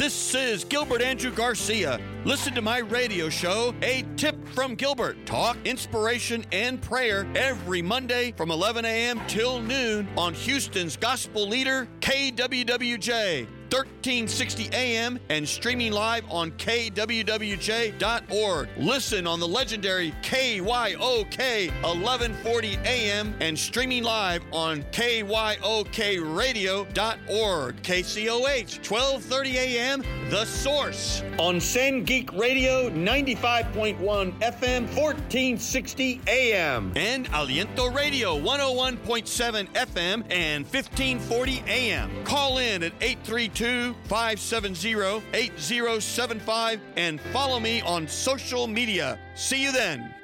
This is Gilbert Andrew Garcia. Listen to my radio show, A Tip from Gilbert. Talk, inspiration, and prayer every Monday from 11 a.m. till noon on Houston's gospel leader, KWWJ. 1360 AM and streaming live on kwwj.org. Listen on the legendary KYOK 1140 AM and streaming live on kyokradio.org. KCOH 1230 AM The Source on San Geek Radio 95.1 FM 1460 AM and Aliento Radio 101.7 FM and 1540 AM. Call in at 832 570 8075 and follow me on social media. See you then.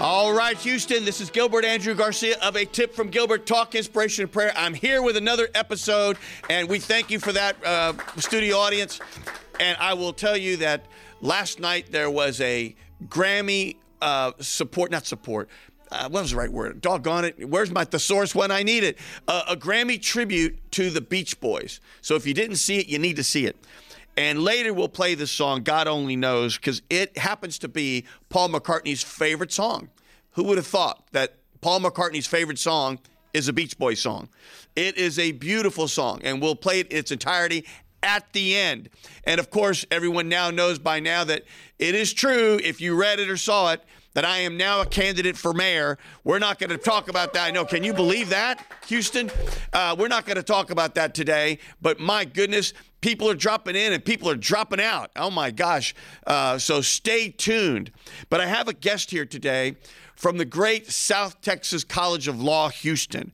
All right, Houston, this is Gilbert Andrew Garcia of A Tip from Gilbert Talk Inspiration and Prayer. I'm here with another episode, and we thank you for that, uh, studio audience. And I will tell you that last night there was a Grammy uh, support, not support, uh, what was the right word? Doggone it. Where's my thesaurus when I need it? Uh, a Grammy tribute to the Beach Boys. So if you didn't see it, you need to see it. And later we'll play this song, God Only Knows, because it happens to be Paul McCartney's favorite song. Who would have thought that Paul McCartney's favorite song is a Beach Boys song? It is a beautiful song, and we'll play it in its entirety at the end. And of course, everyone now knows by now that it is true if you read it or saw it that I am now a candidate for mayor. We're not going to talk about that. I know. Can you believe that, Houston? Uh, we're not going to talk about that today. But my goodness, people are dropping in and people are dropping out. Oh my gosh. Uh, so stay tuned. But I have a guest here today from the great South Texas College of Law, Houston.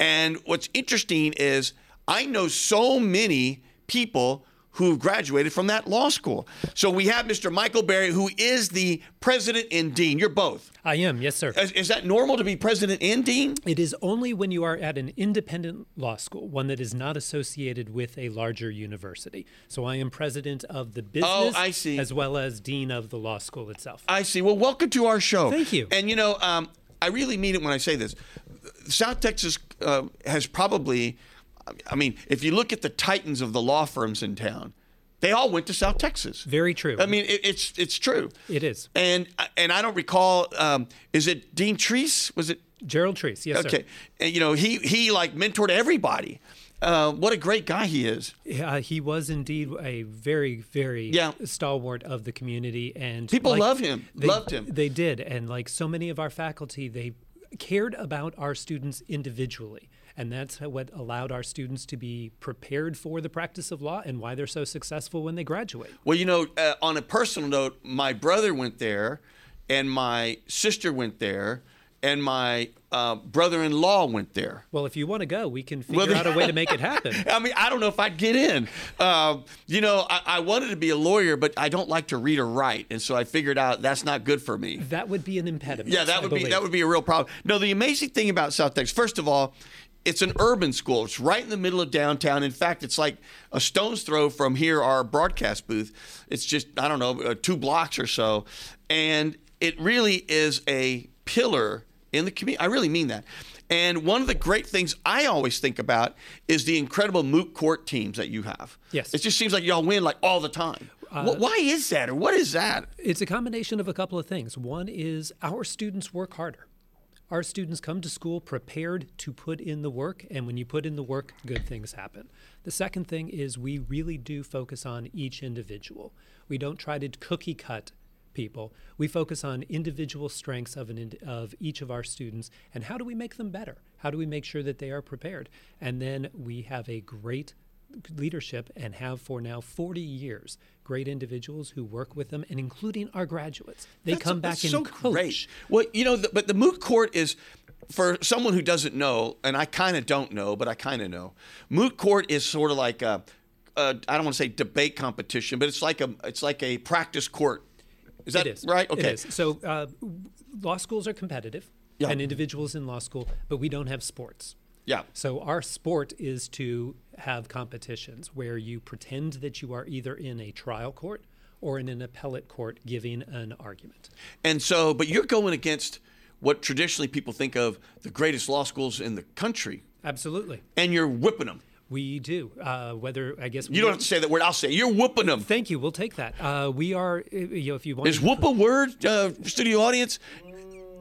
And what's interesting is I know so many people who have graduated from that law school. So we have Mr. Michael Barry, who is the president and dean. You're both. I am, yes, sir. Is, is, that normal to be president and dean? It is only when you are at an independent law school, one that is not associated with a larger university. So I am president of the business, oh, I see. as well as dean of the law school itself. I see. Well, welcome to our show. Thank you. And you know, um, I really mean it when I say this. South Texas uh, has probably I mean, if you look at the titans of the law firms in town, they all went to South Texas. Very true. I mean, it, it's it's true. It is. And and I don't recall. Um, is it Dean Treece? Was it Gerald Treece? Yes. Okay. Sir. And you know, he he like mentored everybody. Uh, what a great guy he is. Yeah, he was indeed a very, very yeah. stalwart of the community, and people like, love him. They, Loved him. They did, and like so many of our faculty, they cared about our students individually. And that's what allowed our students to be prepared for the practice of law and why they're so successful when they graduate. Well, you know, uh, on a personal note, my brother went there, and my sister went there, and my uh, brother-in-law went there. Well, if you want to go, we can figure well, out a way to make it happen. I mean, I don't know if I'd get in. Uh, you know, I, I, wanted to be a lawyer, but I don't like to read or write, and so I figured out that's not good for me. That would be an impediment. Yeah, that would be that would be a real problem. No, the amazing thing about South Texas, first of all, it's an urban school. It's right in the middle of downtown. In fact, it's like a stone's throw from here, our broadcast booth. It's just, I don't know, uh, two blocks or so. And it really is a pillar in the community. I really mean that. And one of the great things I always think about is the incredible moot court teams that you have. Yes. It just seems like y'all win like all the time. Uh, Why is that, or what is that? It's a combination of a couple of things. One is our students work harder. Our students come to school prepared to put in the work, and when you put in the work, good things happen. The second thing is we really do focus on each individual. We don't try to cookie cut people. We focus on individual strengths of, an, of each of our students and how do we make them better? How do we make sure that they are prepared? And then we have a great leadership and have for now 40 years great individuals who work with them and including our graduates they that's, come back and so coach great. well you know the, but the moot court is for someone who doesn't know and i kind of don't know but i kind of know moot court is sort of like a, a i don't want to say debate competition but it's like a it's like a practice court is that is. right okay so uh, law schools are competitive yeah. and individuals in law school but we don't have sports yeah. So our sport is to have competitions where you pretend that you are either in a trial court or in an appellate court giving an argument. And so, but you're going against what traditionally people think of the greatest law schools in the country. Absolutely. And you're whipping them. We do. Uh, whether I guess You don't have to say that word. I'll say it. you're whooping them. Thank you. We'll take that. Uh, we are. uh, You know, if you want. Is whoop a word, uh, studio audience?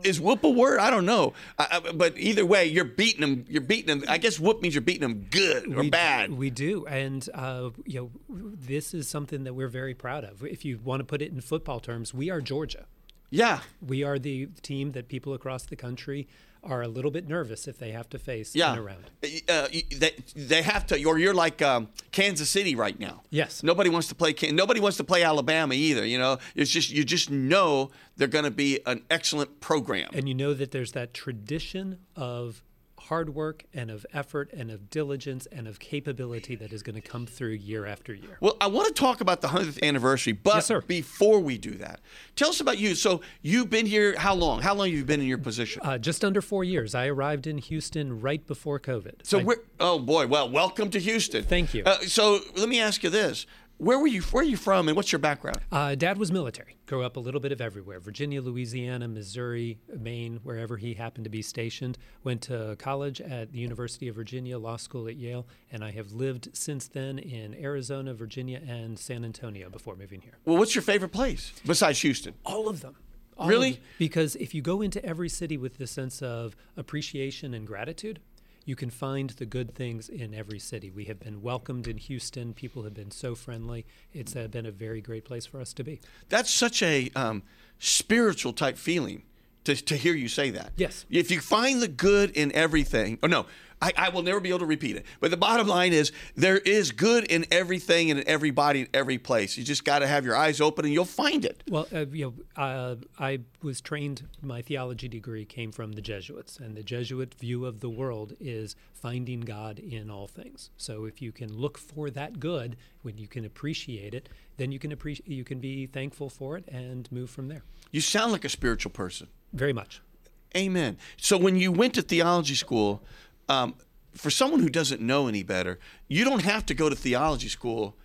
Is whoop a word? I don't know. I, I, but either way, you're beating them. You're beating them. I guess whoop means you're beating them good or we, bad. We do, and uh, you know, this is something that we're very proud of. If you want to put it in football terms, we are Georgia. yeah. We are the team that people across the country are a little bit nervous if they have to face Yeah. in a round. Uh, they, they have to, or you're like um, Kansas City right now. Yes. Nobody wants to play. Nobody wants to play Alabama either. You know, it's just you just know they're going to be an excellent program. And you know that there's that tradition of hard work and of effort and of diligence and of capability that is going to come through year after year. Well, I want to talk about the 100th anniversary, but Yes, before we do that, tell us about you. So you've been here how long? How long have you been in your position? Uh, just under four years. I arrived in Houston right before COVID. so I- we're oh boy, well, welcome to Houston. Thank you. Uh, so let me ask you this: Where were you? Where are you from, and what's your background? Uh, Dad was military. Grew up a little bit of everywhere Virginia, Louisiana, Missouri, Maine, wherever he happened to be stationed. Went to college at the University of Virginia, law school at Yale, and I have lived since then in Arizona, Virginia, and San Antonio before moving here. Well, what's your favorite place besides Houston? All of them. All Really? of them. Because if you go into every city with this sense of appreciation and gratitude, you can find the good things in every city. We have been welcomed in Houston. People have been so friendly. It's uh, been a very great place for us to be. That's such a um, spiritual type feeling to, to hear you say that. Yes. If you find the good in everything, oh no, I, I will never be able to repeat it. But the bottom line is there is good in everything and in everybody in every place. You just got to have your eyes open and you'll find it. Well, uh, you know, uh, I was trained. My theology degree came from the Jesuits, and the Jesuit view of the world is finding God in all things. So, if you can look for that good, when you can appreciate it, then you can appreciate. You can be thankful for it and move from there. You sound like a spiritual person. Very much. Amen. So when you went to theology school, um, for someone who doesn't know any better, you don't have to go to theology school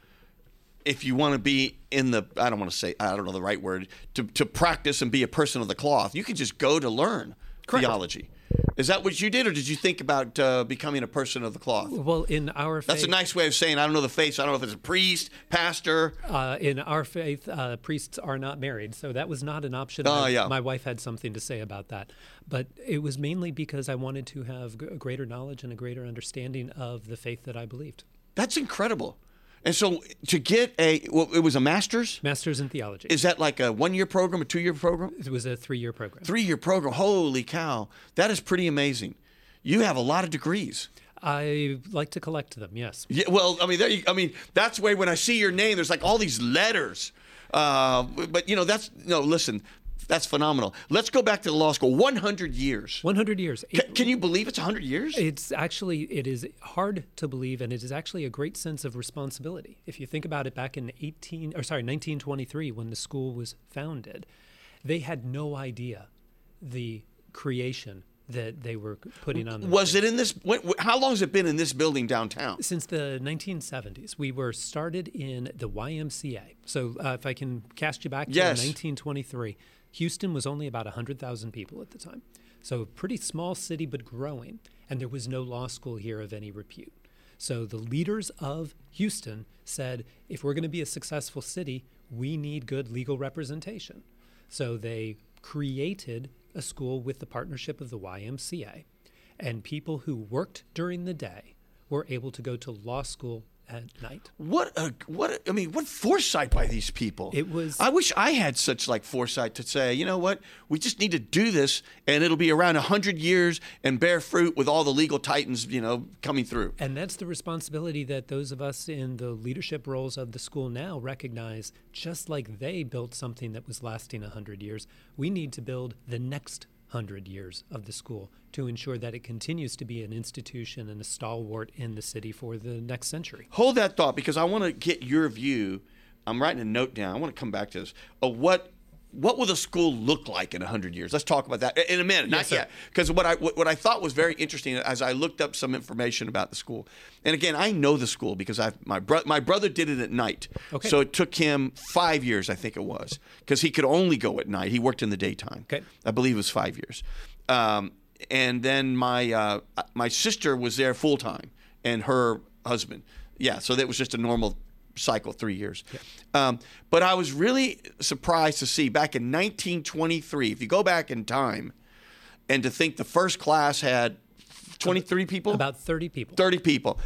if you want to be in the I don't want to say I don't know the right word to to practice and be a person of the cloth. You can just go to learn Correct. theology. Is that what you did, or did you think about uh, becoming a person of the cloth? Well, in our faith, That's a nice way of saying I don't know the faith. So I don't know if it's a priest, pastor. Uh, in our faith, uh, priests are not married, so that was not an option. Oh, yeah. my wife had something to say about that, but it was mainly because I wanted to have a greater knowledge and a greater understanding of the faith that I believed. That's incredible. And so to get a, well, it was a master's. Master's in theology. Is that like a one-year program, a two-year program? it was a three-year program. three year program. Holy cow. That is pretty amazing. You have a lot of degrees. I like to collect them. Yes. Yeah, well, I mean, there you, I mean, that's why when I see your name, there's like all these letters. Uh, but you know, that's no. Listen, that's phenomenal. Let's go back to the law school. 100 years. 100 years. Ca- Can you believe it's 100 years? It's actually it is hard to believe, and it is actually a great sense of responsibility. If you think about it, back in 18 or sorry 1923, when the school was founded, they had no idea the creation that they were putting on. Was it in this? How long has it been in this building downtown? since the 1970s. We were started in the YMCA. So uh, if I can cast you back to Yes. 1923, Houston was only about 100,000 people at the time. So a pretty small city, but growing. And there was no law school here of any repute. So the leaders of Houston said, if we're going to be a successful city, we need good legal representation. So they created a school with the partnership of the YMCA. And people who worked during the day were able to go to law school at night. What a what a, I mean, what foresight by these people. It was- I wish I had such like foresight to say, you know what, we just need to do this, and it'll be around hundred years and bear fruit with all the legal titans, you know, coming through. And that's the responsibility that those of us in the leadership roles of the school now recognize. Just like they built something that was lasting 100 years, we need to build the next 100 years of the school to ensure that it continues to be an institution and a stalwart in the city for the next century. Hold that thought because I want to get your view. I'm writing a note down. I want to come back to this. Of what what will the school look like in 100 years? Let's talk about that in a minute. Not sir. yet. Because what I what, I thought was very interesting as I looked up some information about the school. And again, I know the school because I my bro- my brother did it at night. Okay. So it took him 5 years, I think it was, because he could only go at night. He worked in the daytime. Okay. I believe it was 5 years. Um, and then my uh, my sister was there full time and her husband. Yeah, so that was just a normal cycle, three years. Um, but I was really surprised to see back in 1923, if you go back in time, and to think the first class had 23 people, About 30 people. 30 people,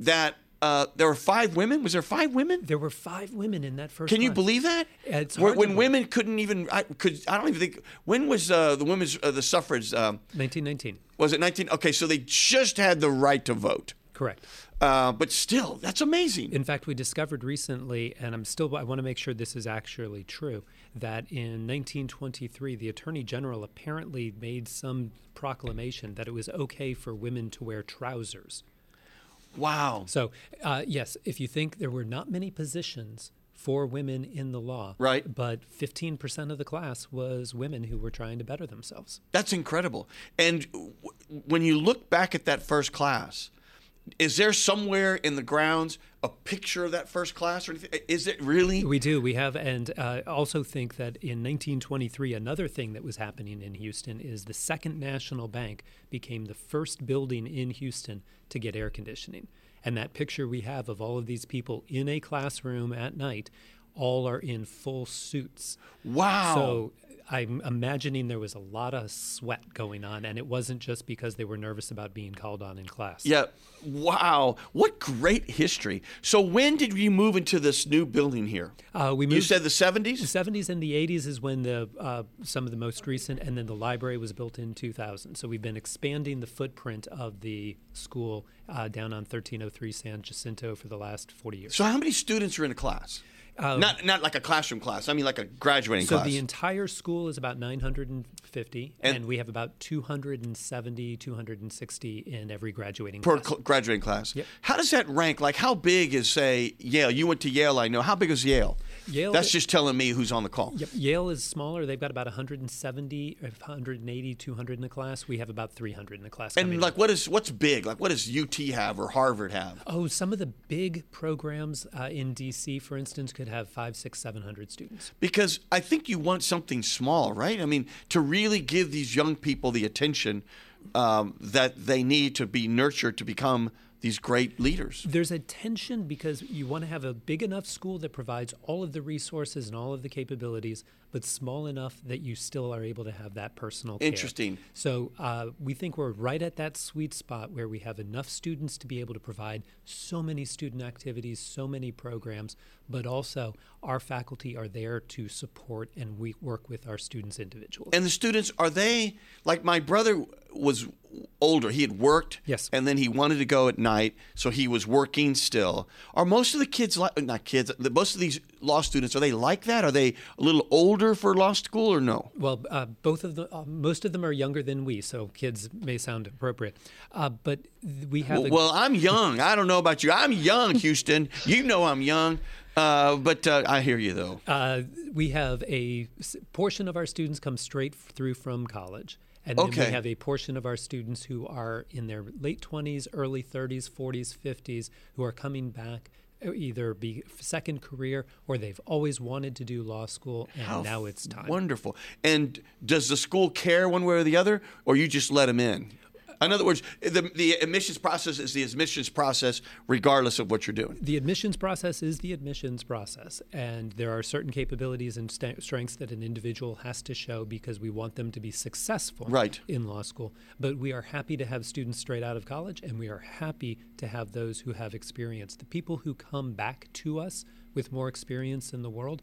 that uh, there were five women. Was there five women? There were five women in that first Can you believe that? It's when hard when women couldn't even, I could, I don't even think. When was uh, the women's uh, the suffrage? Um, 1919. was it 19? Okay, so they just had the right to vote. Correct. Uh, but still, that's amazing. In fact, we discovered recently, and I'm still, I want to make sure this is actually true, that in 1923, the Attorney General apparently made some proclamation that it was okay for women to wear trousers. wow. So, uh, yes, if you think there were not many positions for women in the law, Right. but 15% of the class was women who were trying to better themselves. That's incredible. And w- when you look back at that first class, is there somewhere in the grounds a picture of that first class or anything? Is it really? We do. We have, and uh, also think that in 1923, another thing that was happening in Houston is the Second National Bank became the first building in Houston to get air conditioning. And that picture we have of all of these people in a classroom at night, all are in full suits. Wow. So I'm imagining there was a lot of sweat going on, and it wasn't just because they were nervous about being called on in class. yeah. Wow. What great history. So when did you move into this new building here? Uh, we moved You said the 70s? The 70s and the 80s is when the uh, some of the most recent, and then the library was built in 2000. So we've been expanding the footprint of the school uh, down on 1303 San Jacinto for the last 40 years. So how many students are in a class? Not not like a classroom class. I mean like a graduating Um, So class. the entire school is about 950, And- and, we have about 270, 260 in every graduating per class. cl- graduating class. Yep. How does that rank? Like, how big is, say, Yale? You went to Yale, I know. How big is Yale? Yale- That's just telling me who's on the call. Yep, Yale is smaller. They've got about 170, 180, 200 in the class. We have about 300 in the class. And like, what is what's big? Like, what does UT have or Harvard have? Oh, some of the big programs uh, in DC, for instance, could have five, six, seven hundred students. Because I think you want something small, right? I mean, to really give these young people the attention um, that they need to be nurtured to become these great leaders. There's a tension because you want to have a big enough school that provides all of the resources and all of the capabilities, but small enough that you still are able to have that personal care. Interesting. So uh, we think we're right at that sweet spot where we have enough students to be able to provide so many student activities, so many programs, but also our faculty are there to support and we work with our students individually. And the students are they like my brother was older. He had worked, Yes. and then he wanted to go at night, so he was working still. Are most of the kids like not kids? Most of these law students are they like that? Are they a little older for law school or no? Well, uh, both of the uh, most of them are younger than we, so kids may sound appropriate. Uh, but we have Well, a, well, I'm young. I don't know about you. I'm young, Houston. You know I'm young, uh, but uh, I hear you though. uh, we have a portion of our students come straight through from college, and then Okay. we have a portion of our students who are in their late twenties, early thirties, forties, fifties, who are coming back. Either be second career or they've always wanted to do law school and How now it's time. Wonderful. And does the school care one way or the other, or you just let them in? In other words, the, the admissions process is the admissions process, regardless of what you're doing. The admissions process is the admissions process, and there are certain capabilities and st- strengths that an individual has to show because we want them to be successful Right. in law school. But we are happy to have students straight out of college, and we are happy to have those who have experience. The people who come back to us with more experience in the world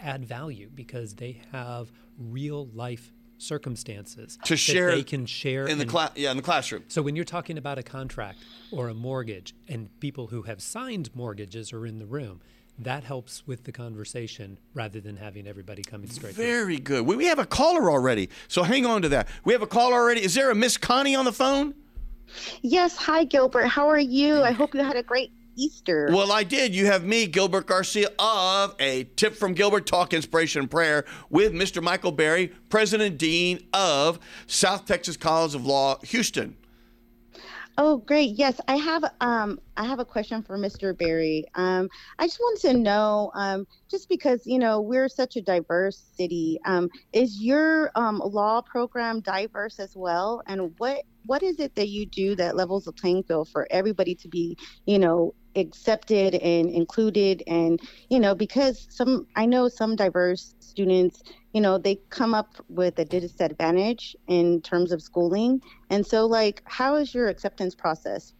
add value because they have real life circumstances To that share they can share in the class. Yeah, in the classroom. so when you're talking about a contract or a mortgage and people who have signed mortgages are in the room, that helps with the conversation rather than having everybody coming straight through. Very good. We, we have a caller already, so hang on to that. We have a caller already. Is there a Miss Connie on the phone? Yes, hi Gilbert. How are you? I hope you had a great Easter. Well, I did. You have me, Gilbert Garcia, of a tip from Gilbert Talk Inspiration and Prayer with Mr. Michael Barry, President Dean of South Texas College of Law, Houston. Oh, great. Yes, I have um I have a question for Mr. Barry. Um I just wanted to know um just because, you know, we're such a diverse city, um is your um law program diverse as well? And what what is it that you do that levels the playing field for everybody to be, you know, accepted and included. And, you know, because some I know some diverse students you know they come up with a disadvantage in terms of schooling. And so like how is your acceptance process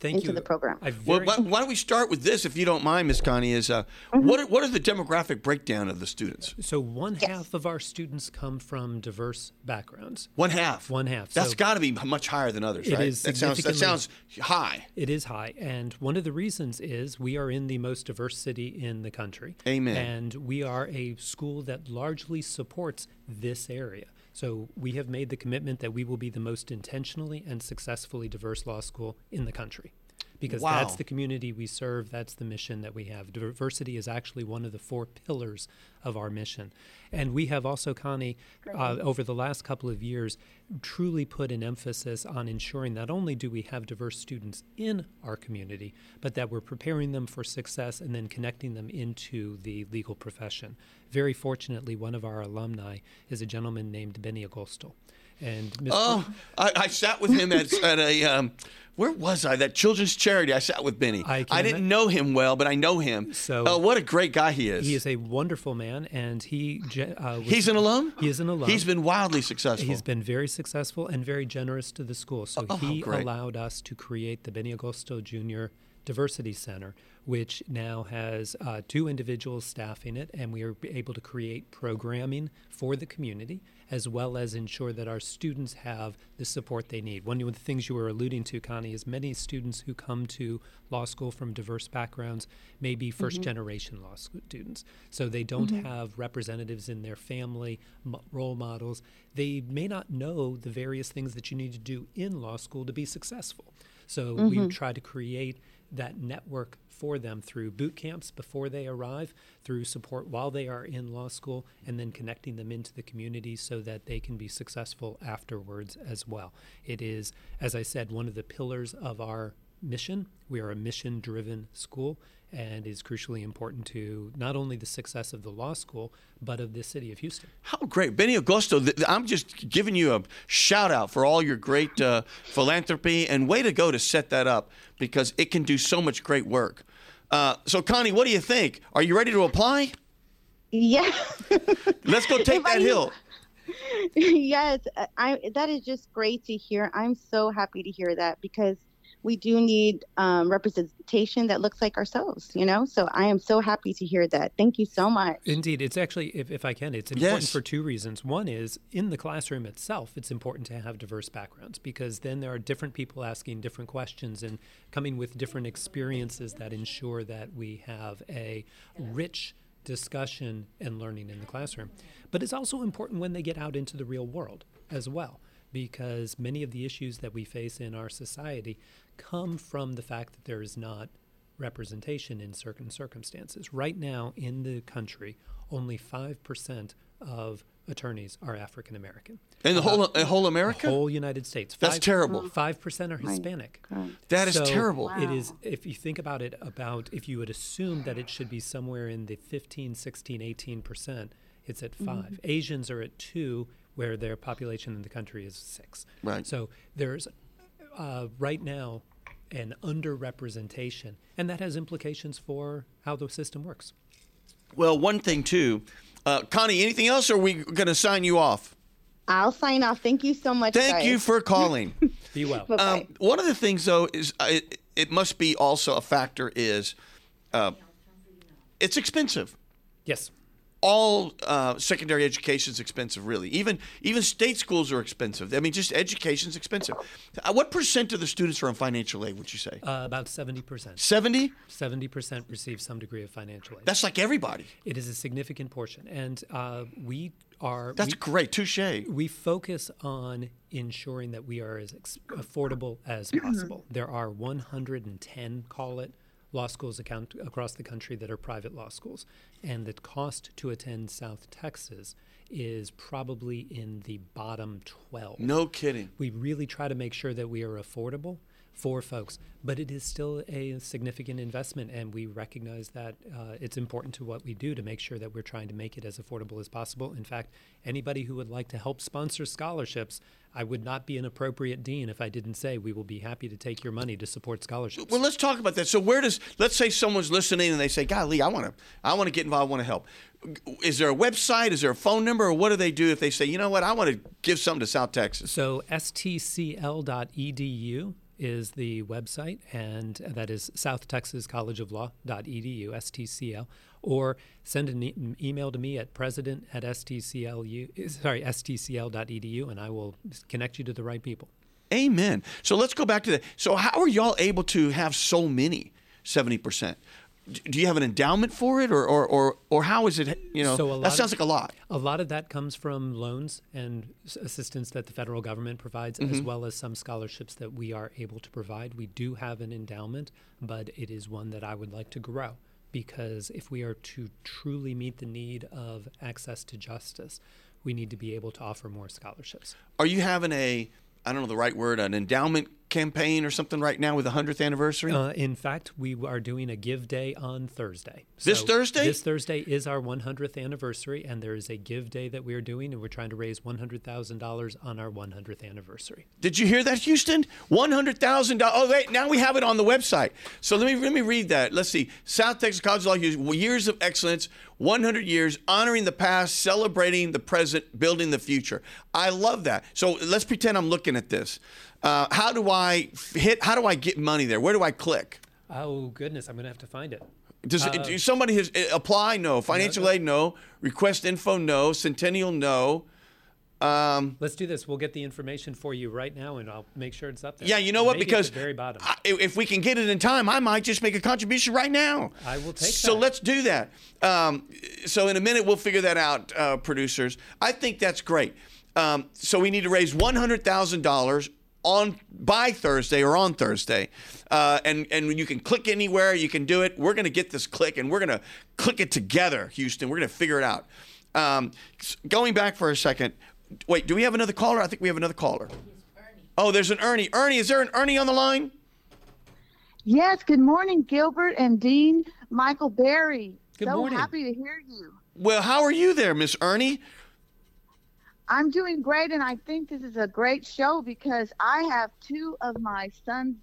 Thank into you. the program I Well, why, why don't we start with this, if you don't mind, Miss Connie? Is uh, Mm-hmm. what are, what is the demographic breakdown of the students? so one half of our students come from diverse backgrounds. One half. One half. That's So- got to be much higher than others, It right? is that sounds that sounds high. It is high, and one of the reasons is we are in the most diverse city in the country. Amen. And we are a school that largely supports this area. So we have made the commitment that we will be the most intentionally and successfully diverse law school in the country. Because Wow. that's the community we serve, that's the mission that we have. Diversity is actually one of the four pillars of our mission. And we have also, Connie, uh, over the last couple of years, truly put an emphasis on ensuring not only do we have diverse students in our community, but that we're preparing them for success and then connecting them into the legal profession. Very fortunately, one of our alumni is a gentleman named Benny Agostal. And Mr. Oh, I, I sat with him at, at a um, where was I? That children's charity. I sat with Benny. I can didn't know him well, but I know him. So- oh, what a great guy he is. he is a wonderful man, and he uh, was- He's an alum. He is an alum. He's been wildly successful. He's been very successful and very generous to the school. So Oh, he great. allowed us to create the Benny Agosto Jr. Diversity Center, which now has uh, two individuals staffing it, and we are able to create programming for the community as well as ensure that our students have the support they need. One of the things you were alluding to, Connie, is many students who come to law school from diverse backgrounds may be 1st mm-hmm. generation law students. So they don't mm-hmm. have representatives in their family, mo- role models. They may not know the various things that you need to do in law school to be successful. So we mm-hmm. try to create that network for them through boot camps before they arrive, through support while they are in law school, and then connecting them into the community so that they can be successful afterwards as well. It is, as I said, one of the pillars of our mission. We are a mission driven school and is crucially important to not only the success of the law school, but of the city of Houston. How great. Benny Agosto, th- I'm just giving you a shout out for all your great uh, philanthropy and way to go to set that up because it can do so much great work. Uh, so, Connie, what do you think? Are you ready to apply? yeah Let's go take If I- that hill. yes i that is just great to hear i'm so happy to hear that because we do need um, representation that looks like ourselves you know so i am so happy to hear that thank you so much Indeed, it's actually, if, if I can, it's important Yes. for two reasons. One is in the classroom itself, it's important to have diverse backgrounds because then there are different people asking different questions and coming with different experiences that ensure that we have a rich discussion and learning in the classroom. But it's also important when they get out into the real world as well because many of the issues that we face in our society come from the fact that there is not representation in certain circumstances. Right now in the country, only 5% of attorneys are African American. In the whole, uh, whole America? Whole United States. That's terrible. 5% are Hispanic. That is So terrible. It is if you think about it about if you would assume that it should be somewhere in the 15, 16, 18%, it's at 5. Asians are at 2 where their population in the country is 6. Right. So there's uh, right now an underrepresentation and that has implications for how the system works. Well, one thing, too. Uh, Connie, anything else, or are we going to sign you off? i'll sign off thank you so much Thank you for calling. Be well. Um, one of the things, though, is uh, it, it must be also a factor is uh, it's expensive. yes. All uh, secondary education is expensive, really. Even even state schools are expensive. I mean, just education is expensive. Uh, what percent of the students are on financial aid? Would you say Uh, about 70%. seventy? 70% receive some degree of financial aid. That's like everybody. It is a significant portion, and uh, we are That's we, great. Touche. we focus on ensuring that we are as ex- affordable as possible. There are 110, call it, law schools account across the country that are private law schools, and the cost to attend South Texas is probably in the bottom 12. No kidding. We really try to make sure that we are affordable for folks. But it is still a significant investment, and we recognize that uh, it's important to what we do to make sure that we're trying to make it as affordable as possible. In fact, anybody who would like to help sponsor scholarships, I would not be an appropriate dean if I didn't say we will be happy to take your money to support scholarships. Well, let's talk about that. So, where does let's say someone's listening and they say, "Golly, I want to, I want to get involved, I want to help." Is there a website? Is there a phone number? Or what do they do if they say, "You know what, I want to give something to South Texas"? So, stcl.edu is the website, and that is South Texas College of Law.edu, STCL, or send an e- email to me at president at STCLU, sorry, STCL.edu, and I will connect you to the right people. Amen. So let's go back to that. So how are y'all able to have so many 70%? Do you have an endowment for it or, or, or, or how is it, you know, So that sounds of- like a lot. A lot of that comes from loans and assistance that the federal government provides, Mm-hmm. as well as some scholarships that we are able to provide. We do have an endowment, but it is one that I would like to grow because if we are to truly meet the need of access to justice, we need to be able to offer more scholarships. Are you having a, I don't know the right word, an endowment campaign or something right now with the 100th anniversary? Uh, in fact, we are doing a give day on Thursday. This Thursday? This Thursday is our 100th anniversary, and there is a give day that we are doing, and we're trying to raise $100,000 on our 100th anniversary. Did you hear that, Houston? One hundred thousand dollars. Oh, wait, now we have it on the website. So let me let me read that. Let's see. South Texas College of Law years of excellence, one hundred years, honoring the past, celebrating the present, building the future. I love that. So let's pretend I'm looking at this. Uh, how do I hit? How do I get money there? Where do I click? Oh, goodness, I'm going to have to find it. Does do somebody has uh, apply? No. Financial aid? No. Request info? No. Centennial? No. Um, Let's do this. We'll get the information for you right now, and I'll make sure it's up there. yeah, you know what? Because very bottom. I- if we can get it in time, I might just make a contribution right now. I will take So that. let's do that. Um, so in a minute, we'll figure that out, uh, producers. I think that's great. Um, so we need to raise one hundred thousand dollars on by Thursday or on Thursday, uh, and and you can click anywhere. You can do it. We're going to get this click, and we're going to click it together, Houston. We're going to figure it out. Um, going back for a second. Wait, do we have another caller? I think we have another caller. Oh, there's an Ernie. Ernie, is there an Ernie on the line? Yes, good morning, Gilbert and Dean Michael Barry. Good so morning. happy to hear you. Well, how are you there, Miss Ernie? I'm doing great, and I think this is a great show because I have two of my son's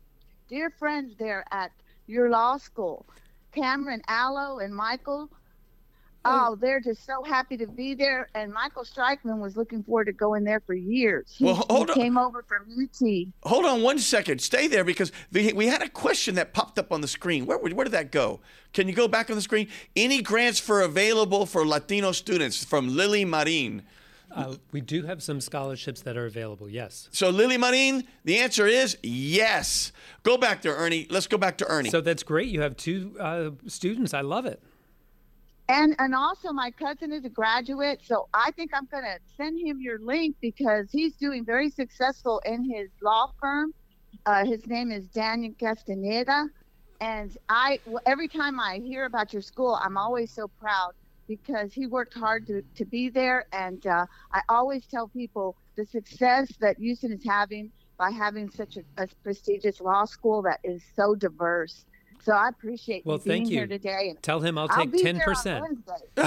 dear friends there at your law school, Cameron Allo and Michael. Oh, oh they're just so happy to be there. And Michael Streichman was looking forward to going there for years. He, Well, hold he on. came over from UT. Hold on one second. Stay there because the, we had a question that popped up on the screen. Where, where did that go? Can you go back on the screen? Any grants for available for Latino students from Lily Marin? Uh, we do have some scholarships that are available, yes. So Lily Marin, the answer is yes. Go back there, Ernie. Let's go back to Ernie. So that's great. You have two uh, students. I love it. And and also my cousin is a graduate, so I think I'm gonna send him your link because he's doing very successful in his law firm. Uh, his name is Daniel Castaneda, and I every time I hear about your school, I'm always so proud because he worked hard to, to be there, and uh, I always tell people the success that Houston is having by having such a, a prestigious law school that is so diverse. So I appreciate Well, you being thank you. here today. And Tell him I'll I'll take ten percent.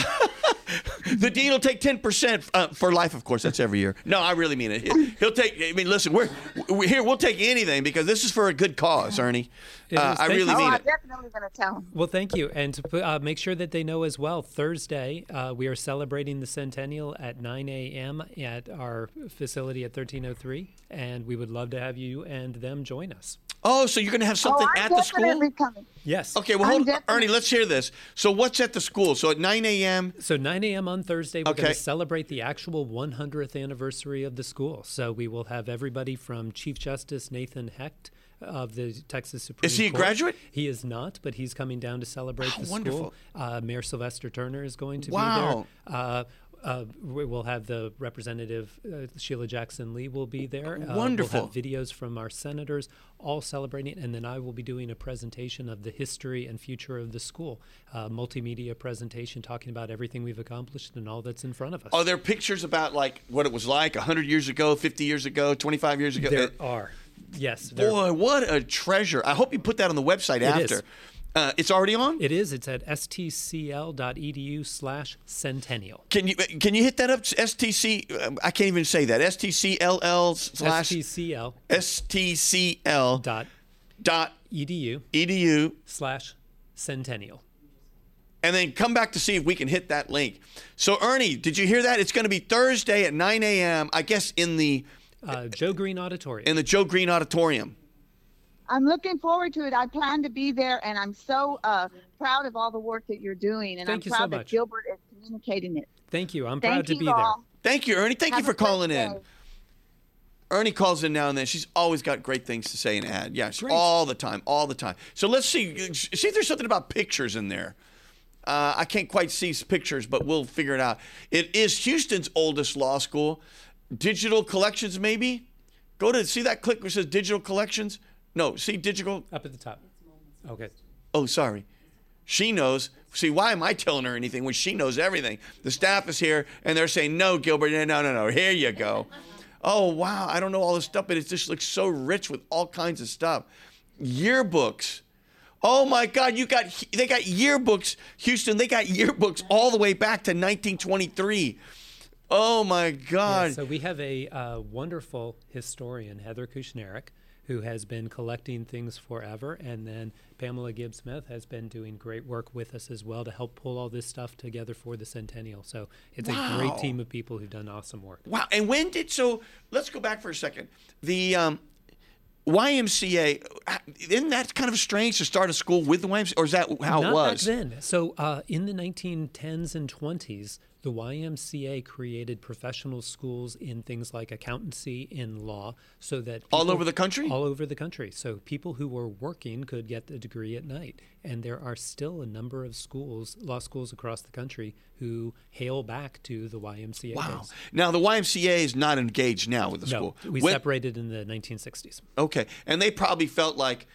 The dean will take 10% uh, for life, of course. That's every year. No, I really mean it. He- He'll take, I mean, listen, we're, we're here. We'll take anything because this is for a good cause, Ernie. Uh. I Thank really you. Oh, I'm it. definitely going to tell him. Well, thank you, and to put- uh, make sure that they know as well. Thursday, uh, we are celebrating the centennial at 9 a.m. at our facility at 1303, and we would love to have you and them join us. Oh, so you're going to have Oh, something I'm at the school? definitely coming. Yes. Okay, well, hold, definitely- Ernie, let's hear this. So, what's at the school? So, at 9 a.m., So 9 a.m. on Thursday, we're going to celebrate the actual 100th anniversary of the school. So we will have everybody from Chief Justice Nathan Hecht of the Texas Supreme Court. Is he a Court. graduate? He is not, but he's coming down to celebrate Oh, the wonderful. school. Uh, Mayor Sylvester Turner is going to Wow. be there. Uh, uh, we will have the representative uh, Sheila Jackson Lee will be there. Uh, Wonderful. We'll have videos from our senators, all celebrating, and then I will be doing a presentation of the history and future of the school, uh, multimedia presentation talking about everything we've accomplished and all that's in front of us. are there pictures about like what it was like 100 years ago, 50 years ago, 25 years ago? there Uh, are. Yes. they're- Boy, what a treasure! I hope you put that on the website after. is. Uh, it's already on. It is. It's at stcl.edu slash centennial. Can you can you hit that up? STC. um, I can't even say that. STCLL slash stcl STCL dot dot edu edu, slash centennial. and then come back to see if we can hit that link. So Ernie, did you hear that? It's going to be Thursday at 9 a.m. I guess in the Uh, Joe Green Auditorium. in the Joe Green Auditorium. I'm looking forward to it. I plan to be there, and I'm so uh, proud of all the work that you're doing, and Thank I'm you so proud that much. Gilbert is communicating it. Thank you. I'm Thank proud to be all. Thank you, Ernie. Thank Have you for a great calling in. Ernie calls in now and then. She's always got great things to say and add. Yes, Great. all the time, all the time. So let's see. See if there's something about pictures in there. Uh, I can't quite see pictures, but we'll figure it out. It is Houston's oldest law school. Digital collections, maybe. Go to see that click which says digital collections. No, see digital. Up at the top. Okay. Oh, sorry. She knows. See, why am I telling her anything when she knows everything? The staff is here and they're saying, no, Gilbert, no, no, no, here you go. Oh, wow. I don't know all this stuff, but it just looks so rich with all kinds of stuff. Yearbooks. Oh my God, you got they got yearbooks, Houston. They got yearbooks all the way back to 1923. Oh my God. Yeah, so we have a uh, wonderful historian, Heather Kushnerick, who has been collecting things forever, and then Pamela Gibbs Smith has been doing great work with us as well to help pull all this stuff together for the centennial. So it's a great team of people who've done awesome work. Wow. And when did so? Let's go back for a second. The um, YMCA isn't that kind of strange to start a school with the YMCA, or is that how Not it was? back then. So uh, in the 1910s and 20s, the YMCA created professional schools in things like accountancy, in law, so that All over the country? all over the country. So people who were working could get the degree at night, and there are still a number of schools, law schools across the country, who hail back to the YMCA. Wow. days. Now the YMCA is not engaged now with the No, school. we When- separated in the 1960s. Okay, and they probably felt like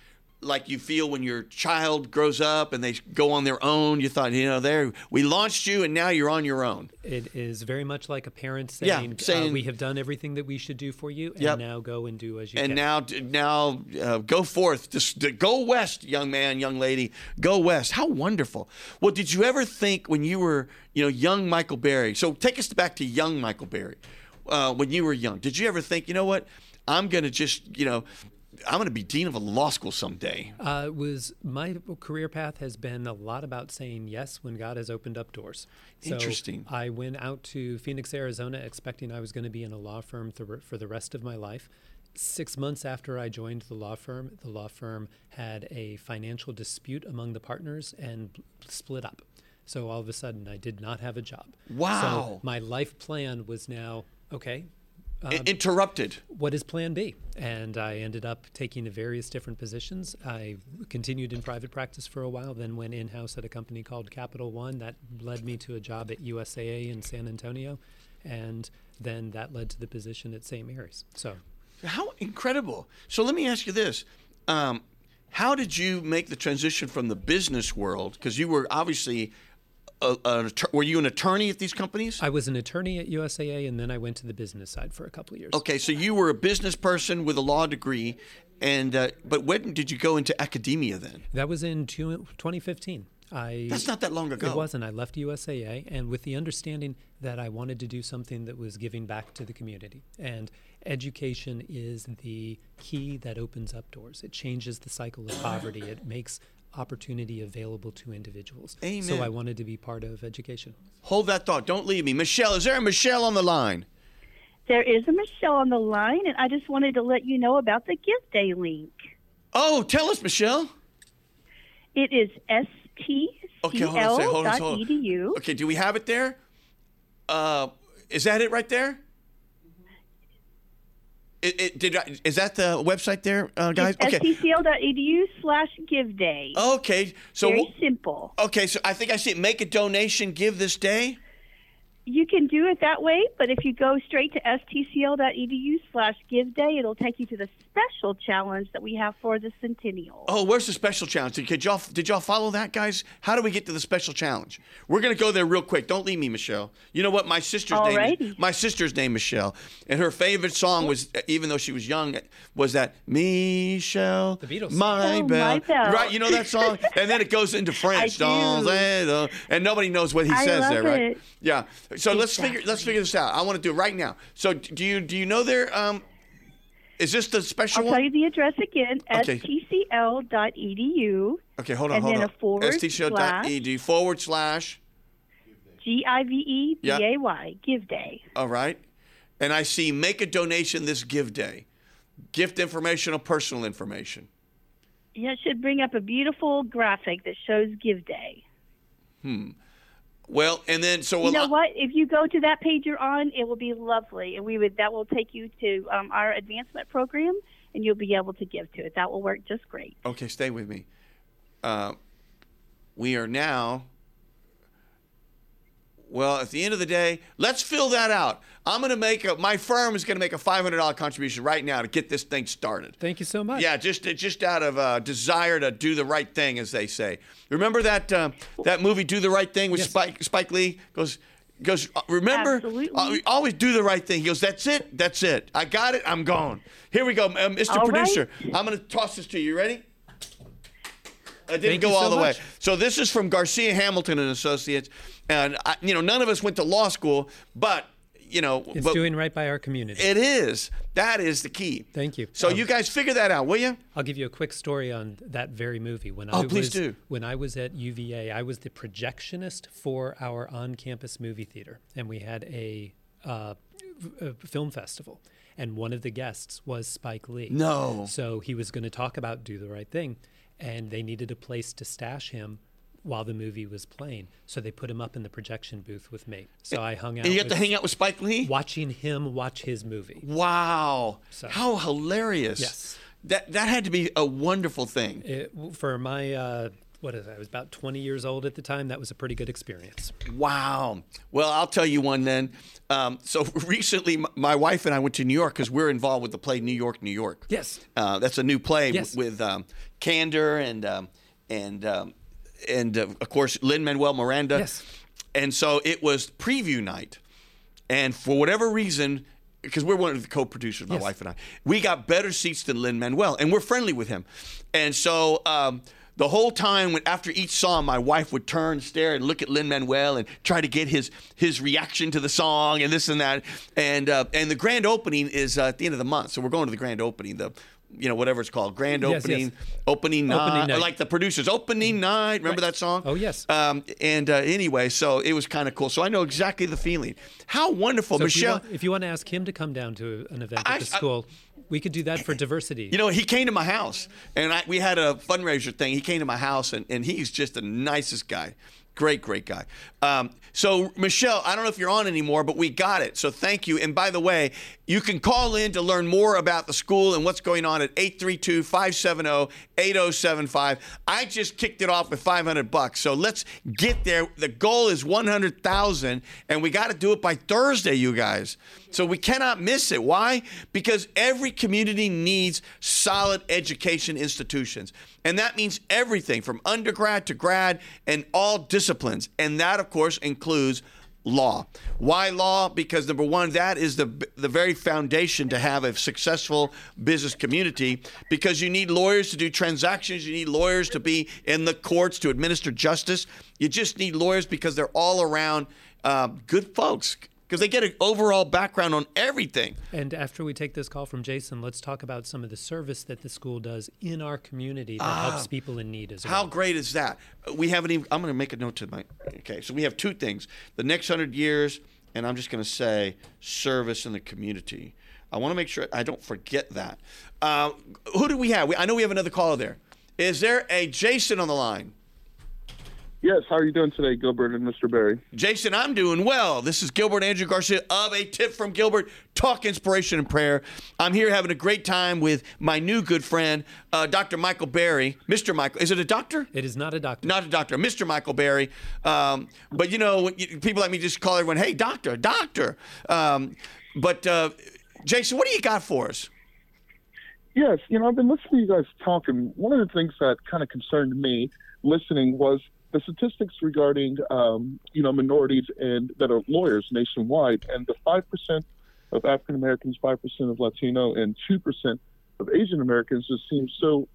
like you feel when your child grows up and they go on their own. You thought, you know, there we launched you, and now you're on your own. It is very much like a parent Yeah, saying, uh, saying- "We have done everything that we should do for you, and Yep. now go and do as you and can." now now uh, go forth just go west young man young lady go west how wonderful well did you ever think when you were you know young michael barry so take us back to young michael barry uh, when you were young did you ever think you know what i'm gonna just you know i'm gonna be dean of a law school someday Uh, was my career path has been a lot about saying yes when God has opened up doors. So Interesting. I went out to Phoenix, Arizona, expecting I was going to be in a law firm th- for the rest of my life. Six months after I joined the law firm, the law firm had a financial dispute among the partners and split up. So all of a sudden, I did not have a job. Wow. So my life plan was now okay. Interrupted what is plan B? And I ended up taking the various different positions. I continued in private practice for a while, then went in house at a company called Capital One. That led me to a job at USAA in San Antonio. And then that led to the position at St. Mary's. So How incredible! So let me ask you this: um, How did you make the transition from the business world? Because you were obviously, a, atter- were you an attorney at these companies? I was an attorney at USAA, and then I went to the business side for a couple of years. okay, so you were a business person with a law degree, and uh, but when did you go into academia then? That was in two- 2015. I That's not that long ago. It wasn't. I left USAA, and with the understanding that I wanted to do something that was giving back to the community. And education is the key that opens up doors. It changes the cycle of poverty. It makes opportunity available to individuals. So I wanted to be part of education. Hold that thought. Don't leave me, Michelle. Is there a Michelle on the line? There is a Michelle on the line, and I just wanted to let you know about the Gift Day link. Oh, tell us, Michelle. It is Okay, hold on. Hold on, hold on. Okay, do we have it there? Uh, is that it right there? It, it, did I, is that the website there, uh, guys? It's Okay. stcl.edu slash give day. Okay. So Very simple. okay. So I think I see it. Make a donation. Give this day. You can do it that way, but if you go straight to stcl.edu slash give day, it'll take you to the special challenge that we have for the centennial. Oh, where's the special challenge? Did y'all did y'all follow that, guys? How do we get to the special challenge? We're gonna go there real quick. Don't leave me, Michelle. You know what? My sister's name. Is, Alrighty. my sister's name Michelle, and her favorite song was, even though she was young, was that Michelle. The Beatles. My Oh, bell. Ma Belle. Right? You know that song, and then it goes into French. do. Don't say the- And nobody knows what he I says love there, right? it. Yeah. So let's figure let's figure this out. I want to do it right now. So do you do you know their um? Is this the special I'll one? tell you the address again, Okay. stcl.edu, Okay, hold on, And hold then on. a forward stcl.edu forward slash. G I V E B A Y, Give Day. All right. And I see make a donation this give day. Gift information or personal information. Yeah, it should bring up a beautiful graphic that shows Give Day. Well, and then so You know I- what? If you go to that page you're on, it will be lovely, and we would that will take you to um, our advancement program, and you'll be able to give to it. That will work just great. Okay, stay with me. Uh, we are now. Well, at the end of the day, let's fill that out. I'm going to make a. My firm is going to make a $500 contribution right now to get this thing started. Thank you so much. Yeah, just just out of uh, desire to do the right thing, as they say. Remember that uh, that movie, "Do the Right Thing," with Yes. Spike Spike Lee goes goes. uh, remember, Absolutely. Uh, always do the right thing. He goes, "That's it, that's it. I got it. I'm gone." Here we go, uh, Mr. All right. Producer. I'm going to toss this to you. You ready? I didn't Thank go all so the way. So this is from Garcia Hamilton and Associates, and I, you know none of us went to law school, but you know, It's but doing right by our community. it is that is the key. Thank you. So Um, you guys figure that out, will you? I'll give you a quick story on that very movie. When Oh, I please was, do. When I was at UVA, I was the projectionist for our on-campus movie theater, and we had a, uh, a film festival. And one of the guests was Spike Lee. No. So he was going to talk about Do the Right Thing, and they needed a place to stash him while the movie was playing. So they put him up in the projection booth with me. So I hung out. And you got to hang out with Spike Lee. watching him watch his movie. Wow. So- How hilarious. Yes. That that had to be a wonderful thing. It, for my uh, what is it? I was about 20 years old at the time. That was a pretty good experience. Wow. Well, I'll tell you one then. Um, so recently, my wife and I went to New York because we're involved with the play New York, New York. Yes. Uh, that's a new play Yes. with um, Kander and um, and um, and uh, of course Lin Manuel Miranda. Yes. And so it was preview night, and for whatever reason, because we're one of the co-producers, my Yes. wife and I, we got better seats than Lin Manuel, and we're friendly with him, and so. Um, the whole time, when after each song, my wife would turn, stare, and look at Lin Manuel and try to get his his reaction to the song and this and that. And uh, and the grand opening is uh, at the end of the month, so we're going to the grand opening. The you know whatever it's called, grand opening, yes. opening, night, Opening night. like the producers opening night. Remember that song? Oh, yes. Um, and uh, anyway, so it was kind of cool. So I know exactly the feeling. How wonderful, So if you, Michelle. want, if you want to ask him to come down to an event I- at the I- school, we could do that for diversity. You know, he came to my house, and I, we had a fundraiser thing. He came to my house, and, and he's just the nicest guy. Great, great guy. Um, so, Michelle, I don't know if you're on anymore, but we got it. So, thank you. And by the way, you can call in to learn more about the school and what's going on at 832 570 8075. I just kicked it off with 500 bucks. So, let's get there. The goal is 100,000, and we got to do it by Thursday, you guys. So, we cannot miss it. Why? Because every community needs solid education institutions. And that means everything from undergrad to grad and all disciplines. And that, of course, includes law. Why law? Because number one, that is the the very foundation to have a successful business community. Because you need lawyers to do transactions, you need lawyers to be in the courts to administer justice. You just need lawyers because they're all around uh, good folks. Because they get an overall background on everything. And after we take this call from Jason, let's talk about some of the service that the school does in our community that helps people in need as well. How great is that? We haven't even. I'm going to make a note to my. Okay, so we have two things: the next hundred years, and I'm just going to say service in the community. I want to make sure I don't forget that. Uh, who do we have? We, I know we have another caller there. Is there a Jason on the line? Yes, how are you doing today, Gilbert and Mr. Barry? Jason, I'm doing well. This is Gilbert Andrew Garcia of A Tip from Gilbert, Talk Inspiration and Prayer. I'm here having a great time with my new good friend, uh, Dr. Michael Barry. Mr. Michael, is it a doctor? It is not a doctor. Not a doctor, Mr. Michael Barry. Um, but you know, when you, people like me just call everyone, hey, doctor, doctor. Um, but uh, Jason, what do you got for us? Yes, you know, I've been listening to you guys talk, and one of the things that kind of concerned me listening was the statistics regarding um, you know minorities and that are lawyers nationwide, and the five percent of African Americans, five percent of Latino, and two percent of Asian Americans just seems so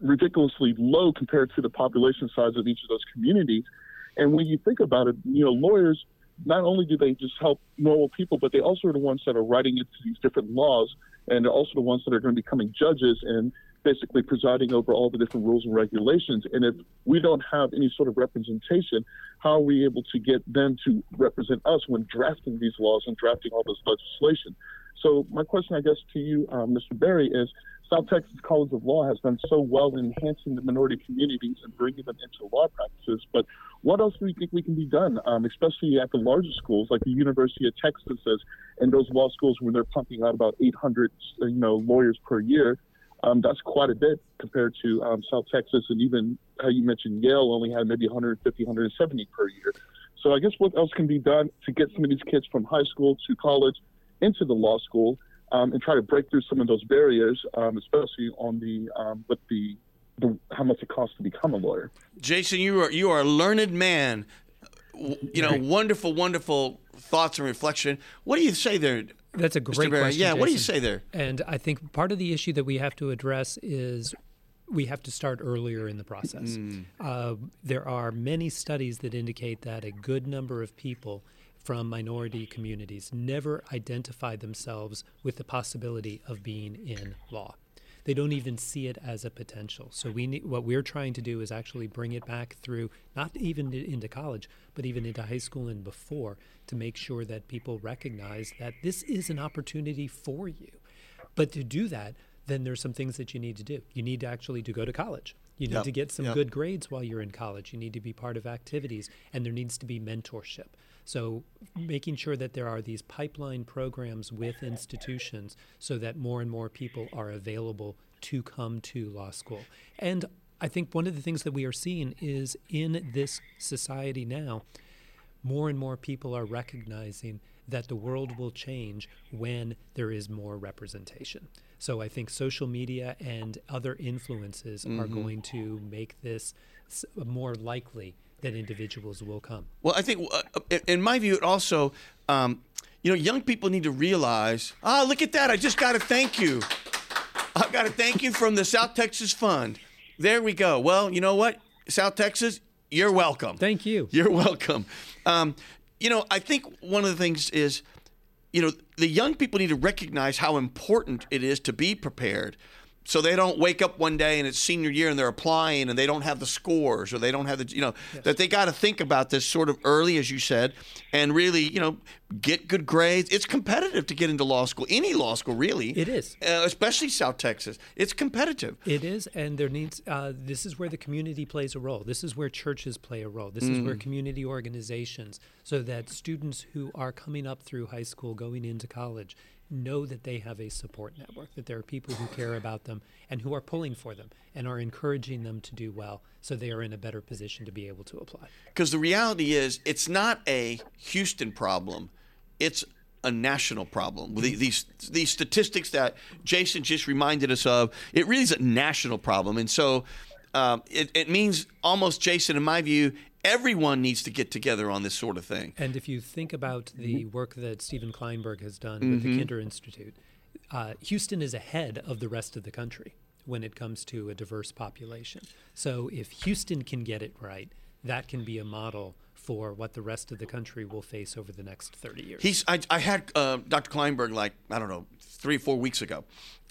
ridiculously low compared to the population size of each of those communities. And when you think about it, you know, lawyers not only do they just help normal people, but they also are the ones that are writing into these different laws, and they're also the ones that are going to be becoming judges and basically presiding over all the different rules and regulations. And if we don't have any sort of representation, how are we able to get them to represent us when drafting these laws and drafting all this legislation? So my question, I guess, to you, um, Mr. Barry, is South Texas College of Law has done so well in enhancing the minority communities and bringing them into law practices. But what else do we think we can be done, um, especially at the larger schools like the University of Texas and those law schools where they're pumping out about 800, you know, lawyers per year? Um, that's quite a bit compared to um, South Texas, and even how you mentioned Yale only had maybe 150, 170 per year. So I guess what else can be done to get some of these kids from high school to college into the law school um, and try to break through some of those barriers, um, especially on the um, with the, the how much it costs to become a lawyer. Jason, you are you are a learned man. You know, wonderful, wonderful thoughts and reflection. What do you say there? That's a great Barry? question. Yeah, what do you say there? And I think part of the issue that we have to address is we have to start earlier in the process. Uh, there are many studies that indicate that a good number of people from minority communities never identify themselves with the possibility of being in law. They don't even see it as a potential. So we need, what we're trying to do is actually bring it back through, not even into college, but even into high school and before, to make sure that people recognize that this is an opportunity for you. But to do that, then there's some things that you need to do. You need to actually to go to college. You need Yep, to get some yep. good grades while you're in college. You need to be part of activities, and there needs to be mentorship. So, making sure that there are these pipeline programs with institutions so that more and more people are available to come to law school. And I think one of the things that we are seeing is in this society now, more and more people are recognizing that the world will change when there is more representation. So I think social media and other influences are mm-hmm. going to make this more likely that individuals will come. Well, I think, uh, in- in my view, it also, um, you know, young people need to realize, ah, look at that. I just got to thank you. I've got to thank you from the South Texas Fund. There we go. Well, you know what? South Texas, you're welcome. Thank you. You're welcome. Um, you know, I think one of the things is, you know, the young people need to recognize how important it is to be prepared. So they don't wake up one day and it's senior year and they're applying and they don't have the scores or they don't have the, you know, that they got to think about this sort of early, as you said, and really, you know, get good grades. It's competitive to get into law school, any law school, really. It is. Uh, especially South Texas. It's competitive. It is, and there needs. Uh, this is where the community plays a role. This is where churches play a role. This is where community organizations, so that students who are coming up through high school, going into college, know that they have a support network. That there are people who care about them and who are pulling for them and are encouraging them to do well, so they are in a better position to be able to apply. Because the reality is, it's not a Houston problem; it's a national problem. The- These these statistics that Jason just reminded us of, it really is a national problem, and so um, it, it means almost, Jason, in my view, everyone needs to get together on this sort of thing. And if you think about the work that Stephen Klineberg has done with the Kinder Institute, uh, Houston is ahead of the rest of the country when it comes to a diverse population. So if Houston can get it right, that can be a model for what the rest of the country will face over the next 30 years. He's I, I had uh, Dr. Klineberg like I don't know three or four weeks ago.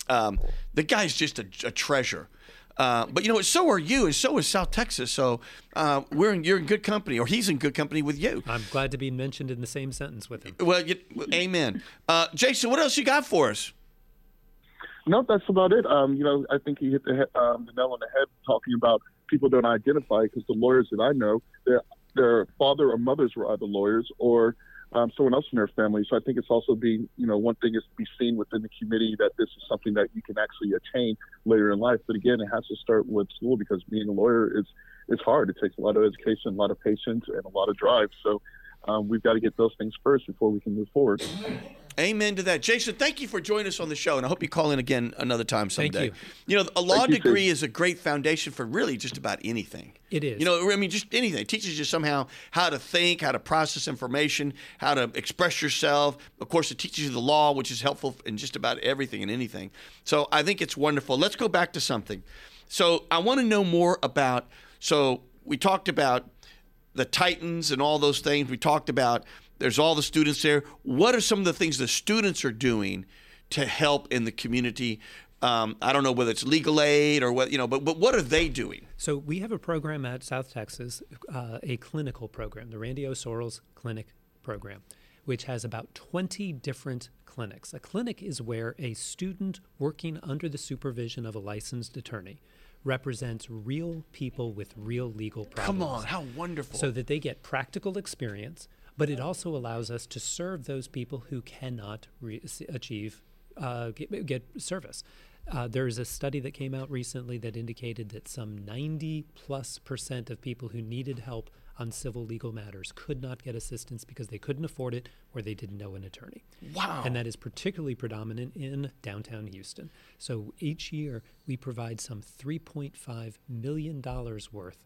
Um, the guy's just a, a treasure. Uh, but you know, so are you, and so is South Texas. So uh, we're in, you're in good company, or he's in good company with you. I'm glad to be mentioned in the same sentence with him. Well, you, amen. Uh, Jason, what else you got for us? No, that's about it. Um, you know, I think he hit the, he- um, the nail on the head talking about people don't identify because the lawyers that I know, their their father or mothers were either lawyers or um, someone else in their family. So I think it's also being, you know, one thing is to be seen within the community that this is something that you can actually attain later in life. But again, it has to start with school because being a lawyer is is hard. It takes a lot of education, a lot of patience, and a lot of drive. So um, we've got to get those things first before we can move forward. Amen to that. Jason, thank you for joining us on the show, and I hope you call in again another time someday. Thank you. you know, a law Thank you, degree too. is a great foundation for really just about anything. It is. You know, I mean, just anything. It teaches you somehow how to think, how to process information, how to express yourself. Of course, it teaches you the law, which is helpful in just about everything and anything. So I think it's wonderful. Let's go back to something. So I want to know more about. So we talked about the Titans and all those things. We talked about there's all the students there. What are some of the things the students are doing to help in the community? Um, I don't know whether it's legal aid or what you know, but but what are they doing? So we have a program at South Texas, uh, a clinical program, the Randy O. Sorrels Clinic Program, which has about 20 different clinics. A clinic is where a student working under the supervision of a licensed attorney represents real people with real legal problems. Come on, how wonderful! so that they get practical experience, but it also allows us to serve those people who cannot re- achieve uh, get, get service. Uh, there's a study that came out recently that indicated that some 90 plus percent of people who needed help on civil legal matters could not get assistance because they couldn't afford it or they didn't know an attorney. Wow. And that is particularly predominant in downtown Houston. So each year we provide some $3.5 million worth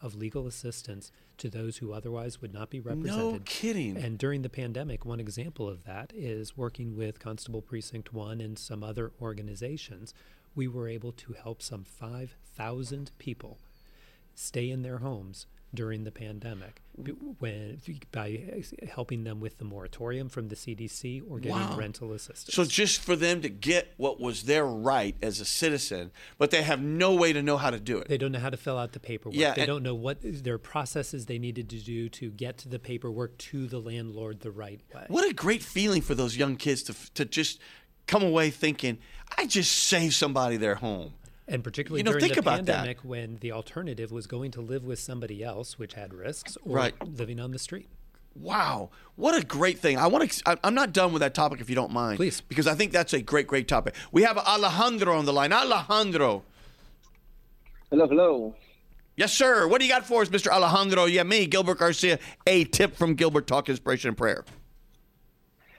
of legal assistance to those who otherwise would not be represented. No kidding. And during the pandemic, one example of that is working with Constable Precinct 1 and some other organizations. We were able to help some 5,000 people stay in their homes during the pandemic mm-hmm. when by helping them with the moratorium from the CDC or getting Wow. rental assistance. So just for them to get what was their right as a citizen, but they have no way to know how to do it. They don't know how to fill out the paperwork. Yeah, they don't know what their processes they needed to do to get to the paperwork to the landlord the right way. What a great feeling for those young kids to to just come away thinking, I just saved somebody their home. And particularly You know, during think the about that. pandemic when the alternative was going to live with somebody else, which had risks, or Right. living on the street. Wow, what a great thing! I want to. I- I'm not done with that topic, if you don't mind, Please. because I think that's a great, great topic. We have Alejandro on the line. Alejandro, Hello, hello. yes, sir. What do you got for us, Mr. Alejandro? Yeah, me, Gilbert Garcia. A tip from Gilbert Talk Inspiration and Prayer.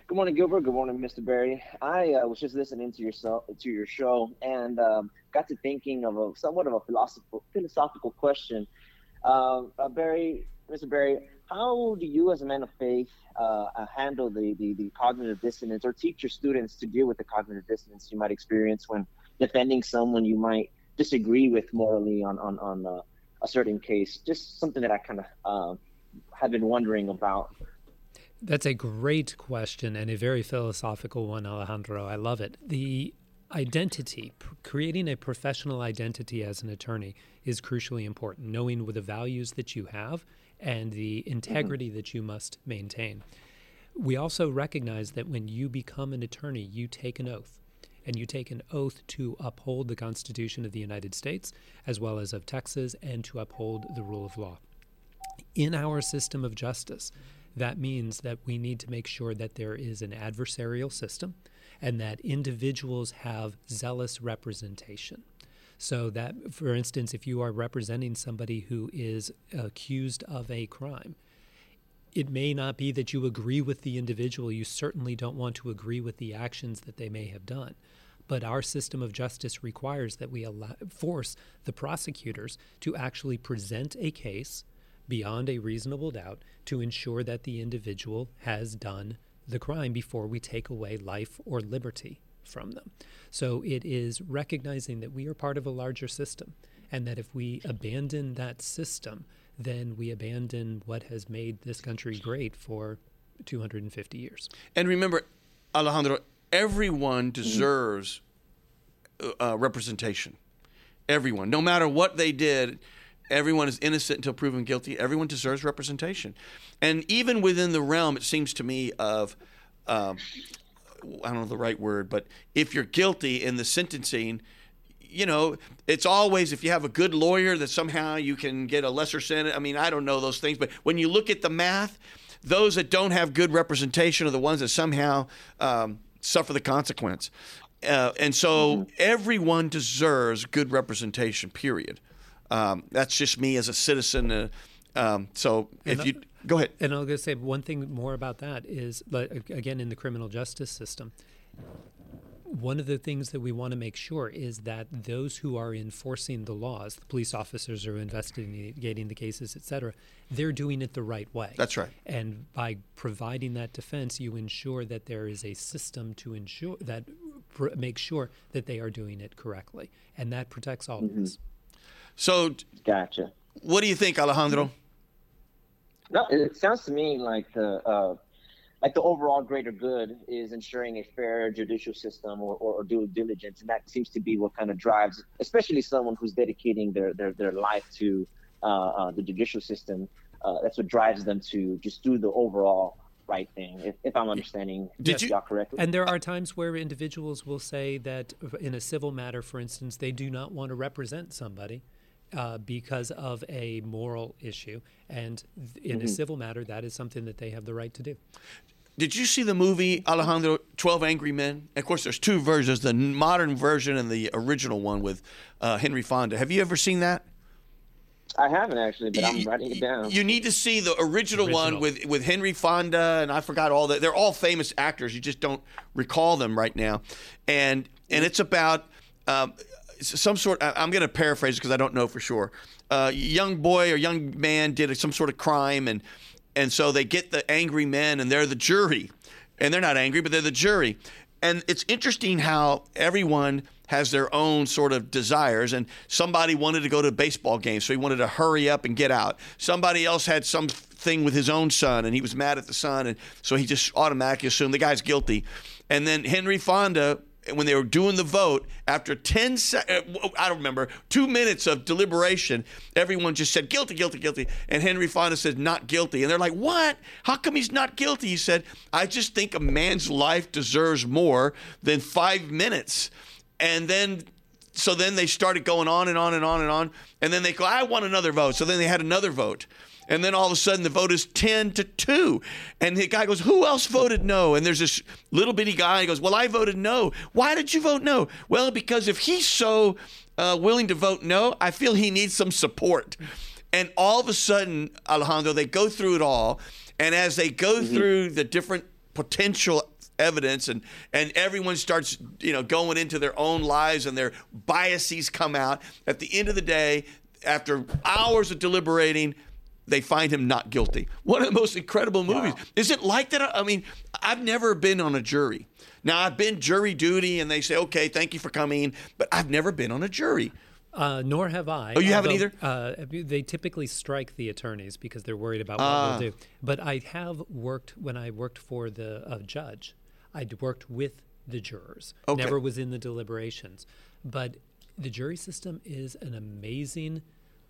Good morning, Gilbert. Good morning, Mr. Barry. I uh, was just listening to your to your show and um, got to thinking of a somewhat of a philosophical philosophical question. Um, uh, Barry, Mr. Barry, how do you, as a man of faith, uh, uh, handle the, the the cognitive dissonance, or teach your students to deal with the cognitive dissonance you might experience when defending someone you might disagree with morally on on on uh, a certain case? Just something that I kind of uh, have been wondering about. That's a great question and a very philosophical one, Alejandro. I love it. The identity, creating a professional identity as an attorney is crucially important, knowing the values that you have and the integrity mm-hmm. that you must maintain. We also recognize that when you become an attorney, you take an oath. And you take an oath to uphold the Constitution of the United States, as well as of Texas, and to uphold the rule of law in our system of justice, that means that we need to make sure that there is an adversarial system and that individuals have zealous representation. So, that, for instance, if you are representing somebody who is accused of a crime, it may not be that you agree with the individual. You certainly don't want to agree with the actions that they may have done. But our system of justice requires that we allow, force the prosecutors to actually present a case beyond a reasonable doubt to ensure that the individual has done the crime before we take away life or liberty from them. So it is recognizing that we are part of a larger system and that if we abandon that system, then we abandon what has made this country great for 250 years. And remember, Alejandro, everyone deserves uh, uh, representation. Everyone, no matter what they did, everyone is innocent until proven guilty. Everyone deserves representation. And even within the realm, it seems to me, of um, I don't know the right word, but if you're guilty in the sentencing, you know, it's always if you have a good lawyer that somehow you can get a lesser sentence. I mean, I don't know those things, but when you look at the math, those that don't have good representation are the ones that somehow um, suffer the consequence. Uh, and so mm-hmm. everyone deserves good representation, period. Um, that's just me as a citizen. Uh, um, so if you go ahead. And I'll just say one thing more about that is, again, in the criminal justice system, one of the things that we want to make sure is that those who are enforcing the laws, the police officers are investigating the cases, et cetera, they're doing it the right way. That's right. And by providing that defense, you ensure that there is a system to ensure that pr- make sure that they are doing it correctly, and that protects all mm-hmm. of us. So, gotcha. What do you think, Alejandro? No, it sounds to me like the uh, like the overall greater good is ensuring a fair judicial system or, or, or, due diligence, and that seems to be what kind of drives, especially someone who's dedicating their their, their life to uh, uh, the judicial system. Uh, that's what drives them to just do the overall right thing, if, if I'm understanding Did you, y'all correctly. And there are times where individuals will say that in a civil matter, for instance, they do not want to represent somebody. Uh, because of a moral issue. And in mm-hmm. a civil matter, that is something that they have the right to do. Did you see the movie Alejandro 12 Angry Men? Of course, there's two versions the modern version and the original one with uh, Henry Fonda. Have you ever seen that? I haven't actually, but I'm writing it down. You need to see the original, original, one with with Henry Fonda and I forgot all that. They're all famous actors. You just don't recall them right now, and and it's about um, some sort. I'm going to paraphrase because I don't know for sure. Uh, young boy or young man did some sort of crime, and and so they get the angry men, and they're the jury, and they're not angry, but they're the jury. And it's interesting how everyone has their own sort of desires. And somebody wanted to go to a baseball game, so he wanted to hurry up and get out. Somebody else had something with his own son, and he was mad at the son, and so he just automatically assumed the guy's guilty. And then Henry Fonda when they were doing the vote, after 10 seconds, uh, I don't remember, two minutes of deliberation, everyone just said guilty, guilty, guilty. And Henry Fonda said not guilty. And they're like, what? How come he's not guilty? He said, I just think a man's life deserves more than five minutes. And then so then they started going on and on and on and on. And then they go, I want another vote. So then they had another vote. And then all of a sudden the vote is 10 to 2. And the guy goes, Who else voted no? And there's this little bitty guy. He goes, Well, I voted no. Why did you vote no? Well, because if he's so uh, willing to vote no, I feel he needs some support. And all of a sudden, Alejandro, they go through it all. And as they go mm-hmm. through the different potential evidence and and everyone starts you know going into their own lives and their biases come out at the end of the day after hours of deliberating they find him not guilty one of the most incredible movies wow. is it like that i mean i've never been on a jury now i've been jury duty and they say okay thank you for coming but i've never been on a jury uh, nor have I. Oh, you haven't either. Uh, they typically strike the attorneys because they're worried about what uh. they'll do. But I have worked when I worked for the uh, judge. I'd worked with the jurors, okay. never was in the deliberations. But the jury system is an amazing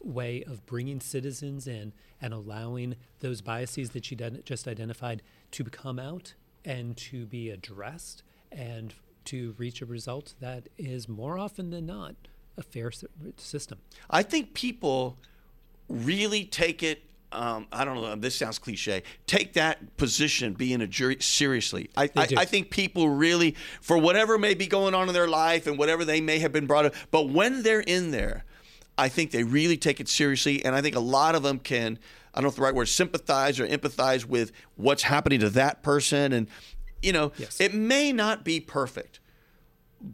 way of bringing citizens in and allowing those biases that you just identified to come out and to be addressed and to reach a result that is more often than not a fair system. I think people really take it um, I don't know. This sounds cliche. Take that position, being a jury, seriously. I, I, I, think people really, for whatever may be going on in their life and whatever they may have been brought up, but when they're in there, I think they really take it seriously. And I think a lot of them can, I don't know if the right word, sympathize or empathize with what's happening to that person. And, you know, yes. it may not be perfect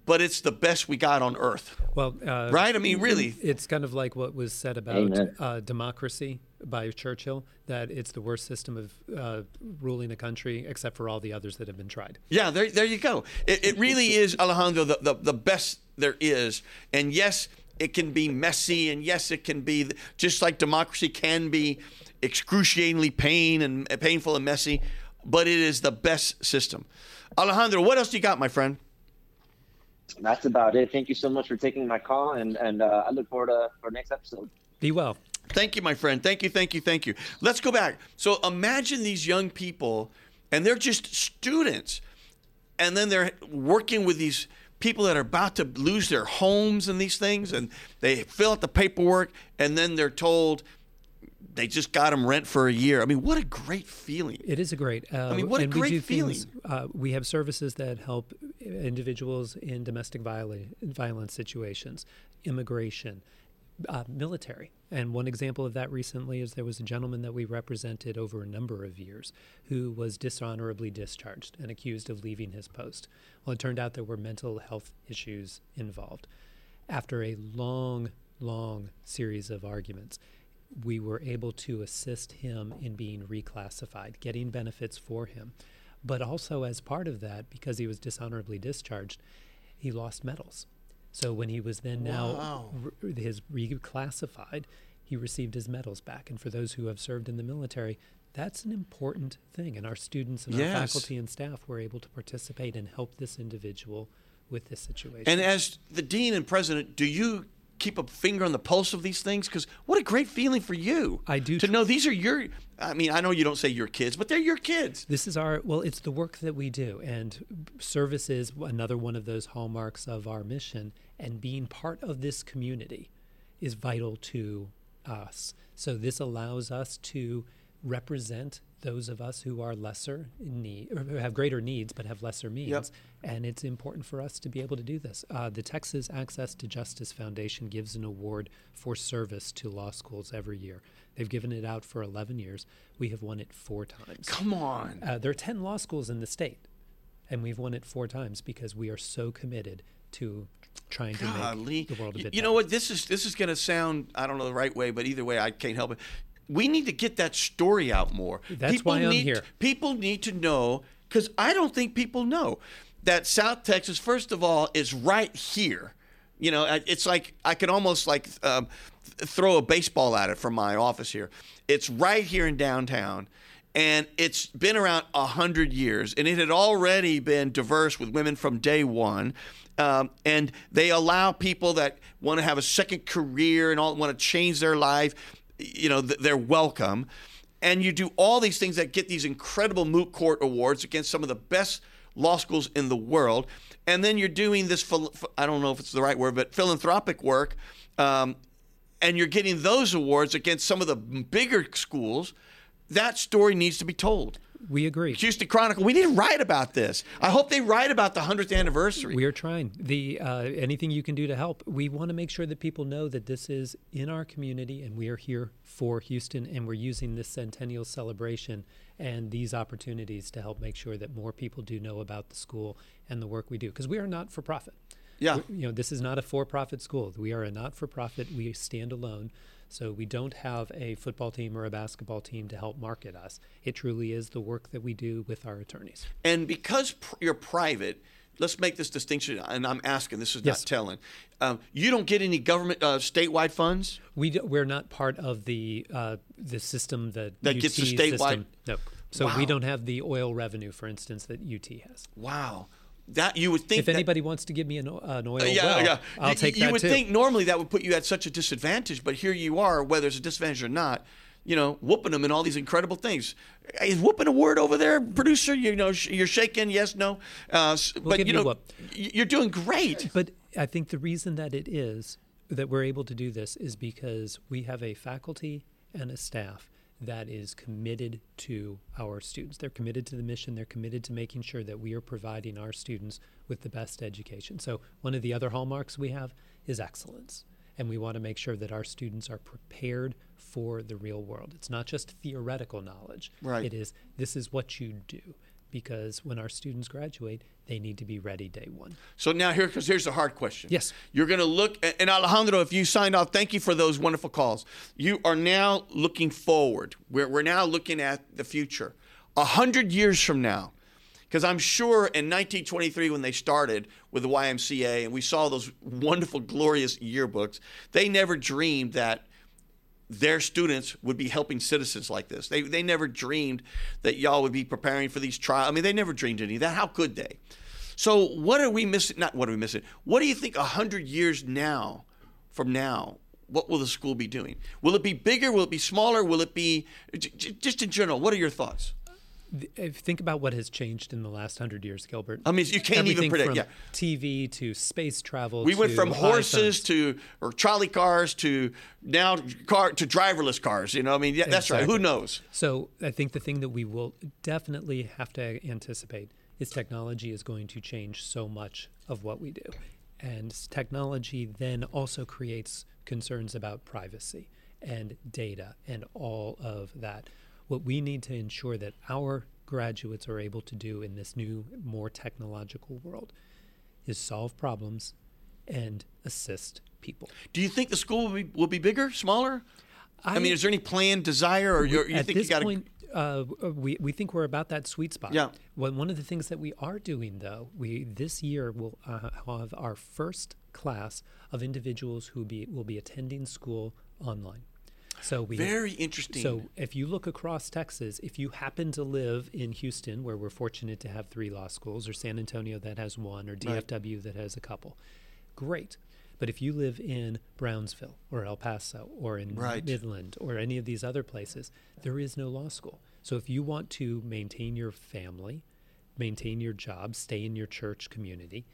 but it's the best we got on earth. Well, uh, right? I mean, really, it's kind of like what was said about uh, democracy by Churchill that it's the worst system of uh, ruling a country except for all the others that have been tried. Yeah, there, there you go. It, it really is, Alejandro, the, the, the best there is. And yes, it can be messy, and yes, it can be just like democracy can be excruciatingly pain and painful and messy, but it is the best system. Alejandro, what else do you got, my friend? That's about it. Thank you so much for taking my call, and and uh, I look forward to our next episode. Be well. Thank you, my friend. Thank you, thank you, thank you. Let's go back. So imagine these young people, and they're just students, and then they're working with these people that are about to lose their homes and these things, and they fill out the paperwork, and then they're told they just got them rent for a year. I mean, what a great feeling! It is a great. Uh, I mean, what a great feeling. Things, uh, we have services that help individuals in domestic violence, violence situations, immigration, uh, military. And one example of that recently is there was a gentleman that we represented over a number of years who was dishonorably discharged and accused of leaving his post. Well, it turned out there were mental health issues involved. After a long, long series of arguments, we were able to assist him in being reclassified, getting benefits for him. But also, as part of that, because he was dishonorably discharged, he lost medals. So when he was then now re- his reclassified, he received his medals back. And for those who have served in the military, that's an important thing. And our students and Yes. our faculty and staff were able to participate and help this individual with this situation. And as the dean and president, do you keep a finger on the pulse of these things? Because what a great feeling for you. I do to tr- know these are your. I mean, I know you don't say your kids, but they're your kids. This is our well, it's the work that we do, and service is another one of those hallmarks of our mission. And being part of this community is vital to us. So this allows us to represent those of us who are lesser in need, or who have greater needs but have lesser means. And it's important for us to be able to do this. Uh, the Texas Access to Justice Foundation gives an award for service to law schools every year. They've given it out for 11 years. We have won it four times. Come on. Uh, there are 10 law schools in the state, and we've won it four times because we are so committed to trying to Golly. make the world a bit you know what? This is this is going to sound I don't know the right way, but either way, I can't help it. We need to get that story out more. That's why I'm need, here. People need to know because I don't think people know that South Texas, first of all, is right here. You know, it's like I could almost like um, throw a baseball at it from my office here. It's right here in downtown and it's been around a hundred years, and it had already been diverse with women from day one. Um, and they allow people that want to have a second career and all want to change their life. You know, th- they're welcome. And you do all these things that get these incredible moot court awards against some of the best law schools in the world. And then you're doing this, I don't know if it's the right word, but philanthropic work. Um, and you're getting those awards against some of the bigger schools, that story needs to be told. We agree. Houston Chronicle, we need to write about this. I hope they write about the 100th anniversary. We are trying. The uh, anything you can do to help. We want to make sure that people know that this is in our community, and we are here for Houston, and we're using this centennial celebration and these opportunities to help make sure that more people do know about the school and the work we do. Because we are not for profit. Yeah. We- you know, this is not a for-profit school. We are a not-for-profit. We stand alone. So we don't have a football team or a basketball team to help market us. It truly is the work that we do with our attorneys. And because pr- you're private, let's make this distinction. And I'm asking, this is Yes. not telling. Um, you don't get any government uh, statewide funds. We do, we're not part of the uh, the system that That UT gets the statewide- system. No, so Wow. we don't have the oil revenue, for instance, that UT has. Wow, that you would think. If that- anybody wants to give me an, an oil yeah, well, yeah. I'll you, take you that would too. think normally that would put you at such a disadvantage, but here you are, whether it's a disadvantage or not. You know, whooping them and all these incredible things. Is whooping a word over there, producer? You know, sh- you're shaking. Yes, no. Uh, s- but you know, you're doing great. But I think the reason that it is that we're able to do this is because we have a faculty and a staff that is committed to our students. They're committed to the mission. They're committed to making sure that we are providing our students with the best education. So, one of the other hallmarks we have is excellence. And we want to make sure that our students are prepared for the real world. It's not just theoretical knowledge. Right. It is this is what you do. Because when our students graduate, they need to be ready day one. So now here, because here's the hard question. Yes. You're going to look, and Alejandro, if you signed off, thank you for those wonderful calls. You are now looking forward. We're, we're now looking at the future. A hundred years from now, because I'm sure in 1923 when they started with the YMCA and we saw those wonderful, glorious yearbooks, they never dreamed that their students would be helping citizens like this. They, they never dreamed that y'all would be preparing for these trials. I mean, they never dreamed any of that. How could they? So, what are we missing? Not what are we missing? What do you think 100 years now, from now, what will the school be doing? Will it be bigger? Will it be smaller? Will it be, just in general, what are your thoughts? Think about what has changed in the last hundred years, Gilbert. I mean, you can't even Everything predict, From yeah. TV to space travel. We went from horses to or trolley cars to now car to driverless cars. You know, I mean, yeah, that's right. Who knows? So I think the thing that we will definitely have to anticipate is technology is going to change so much of what we do. And technology then also creates concerns about privacy and data and all of that. What we need to ensure that our graduates are able to do in this new, more technological world is solve problems and assist people. Do you think the school will be, will be bigger, smaller? I, mean, is there any planned desire, or you're, you at think this you got to? point, uh, we we think we're about that sweet spot. Yeah. Well, one of the things that we are doing, though, we this year will uh, have our first class of individuals who be will be attending school online. So we Very interesting. So if you look across Texas, if you happen to live in Houston, where we're fortunate to have three law schools, or San Antonio that has one, or Right. DFW that has a couple, great. But if you live in Brownsville or El Paso or in Right. Midland or any of these other places, there is no law school. So if you want to maintain your family, maintain your job, stay in your church community,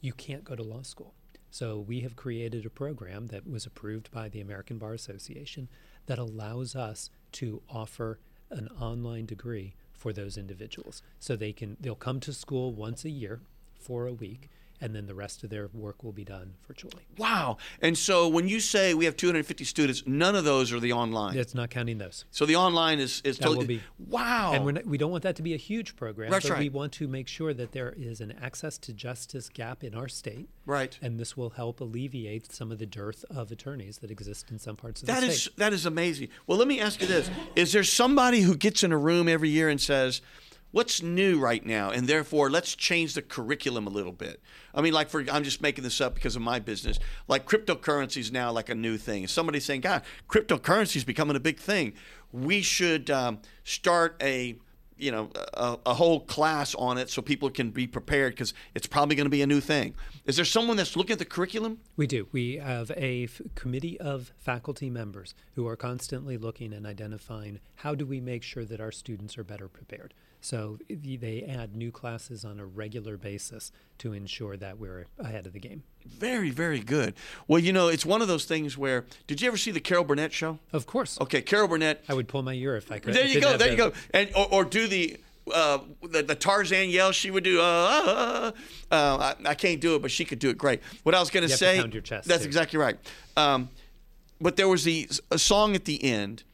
you can't go to law school. So we have created a program that was approved by the American Bar Association that allows us to offer an online degree for those individuals. So they can they'll come to school once a year for a week and then the rest of their work will be done virtually. wow. And so when you say we have 250 students, none of those are the online. It's not counting those. So the online is is That will be- wow. And we're not, we don't want that to be a huge program, That's but we want to make sure that there is an access to justice gap in our state. Right. And this will help alleviate some of the dearth of attorneys that exist in some parts of That the is state. that is amazing. Well, let me ask you this: Is there somebody who gets in a room every year and says, "What's new right now?" and therefore let's change the curriculum a little bit? I mean, like for I'm just making this up because of my business. Like cryptocurrency is now like a new thing. Somebody's saying, "God, cryptocurrency is becoming a big thing. We should um, start a." You know, a, a whole class on it so people can be prepared because it's probably going to be a new thing. Is there someone that's looking at the curriculum? We do. We have a f- committee of faculty members who are constantly looking and identifying how do we make sure that our students are better prepared. So they add new classes on a regular basis to ensure that we're ahead of the game. Very, very good. Well, you know, it's one of those things where did you ever see the Carol Burnett show? Of course. Okay, Carol Burnett. I would pull my ear if I could. There you go. There you go. And or, or do the uh, the, the Tarzan yell she would do. Uh, uh, uh, uh, I, I can't do it, but she could do it great. What I was going to have to say. pound your chest, that's too. exactly right. Um, but there was the a song at the end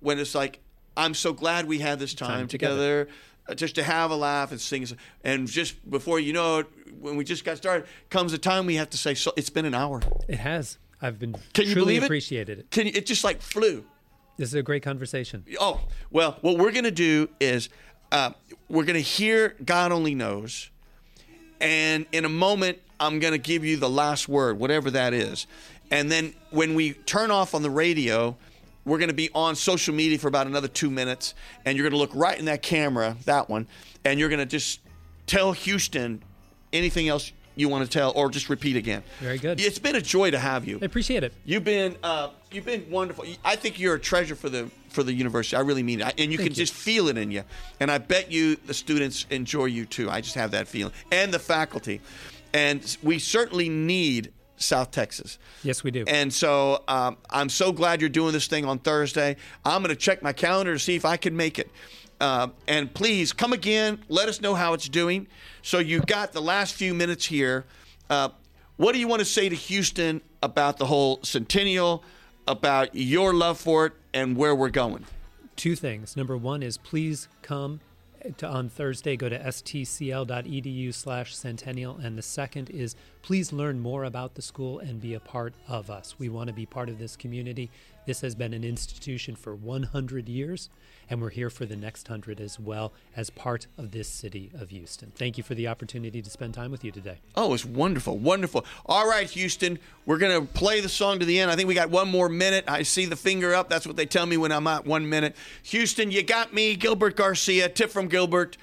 when it's like, "I'm so glad we had this time, Time together." together. uh, Just to have a laugh and sing, and just before you know it, when we just got started, comes a time we have to say, "So it's been an hour." It has. I've been Can you truly believe it? appreciated it. Can you, it just like flew? This is a great conversation. Oh, well, what we're going to do is uh, we're going to hear God Only Knows. And in a moment, I'm going to give you the last word, whatever that is. And then when we turn off on the radio, we're going to be on social media for about another two minutes. And you're going to look right in that camera, that one, and you're going to just tell Houston anything else you want to tell or just repeat again. Very good. It's been a joy to have you. I appreciate it. You've been uh, you've been wonderful. I think you're a treasure for the for the university. I really mean it, I- and you Thank can you. just feel it in you. And I bet you the students enjoy you too. I just have that feeling, and the faculty, and we certainly need South Texas. Yes, we do. And so um, I'm so glad you're doing this thing on Thursday. I'm going to check my calendar to see if I can make it. Uh, and please come again. Let us know how it's doing. So you got the last few minutes here. Uh, what do you want to say to Houston about the whole centennial, about your love for it, and where we're going? Two things. Number one is please come to, on Thursday. Go to stcl.edu slash centennial. And the second is please learn more about the school and be a part of us. We want to be part of this community. This has been an institution for 100 years, and we're here for the next 100 as well as part of this city of Houston. Thank you for the opportunity to spend time with you today. Oh, it's wonderful, wonderful. All right, Houston, we're going to play the song to the end. I think we got one more minute. I see the finger up. That's what they tell me when I'm at one minute. Houston, you got me. Gilbert Garcia, tip from Gilbert.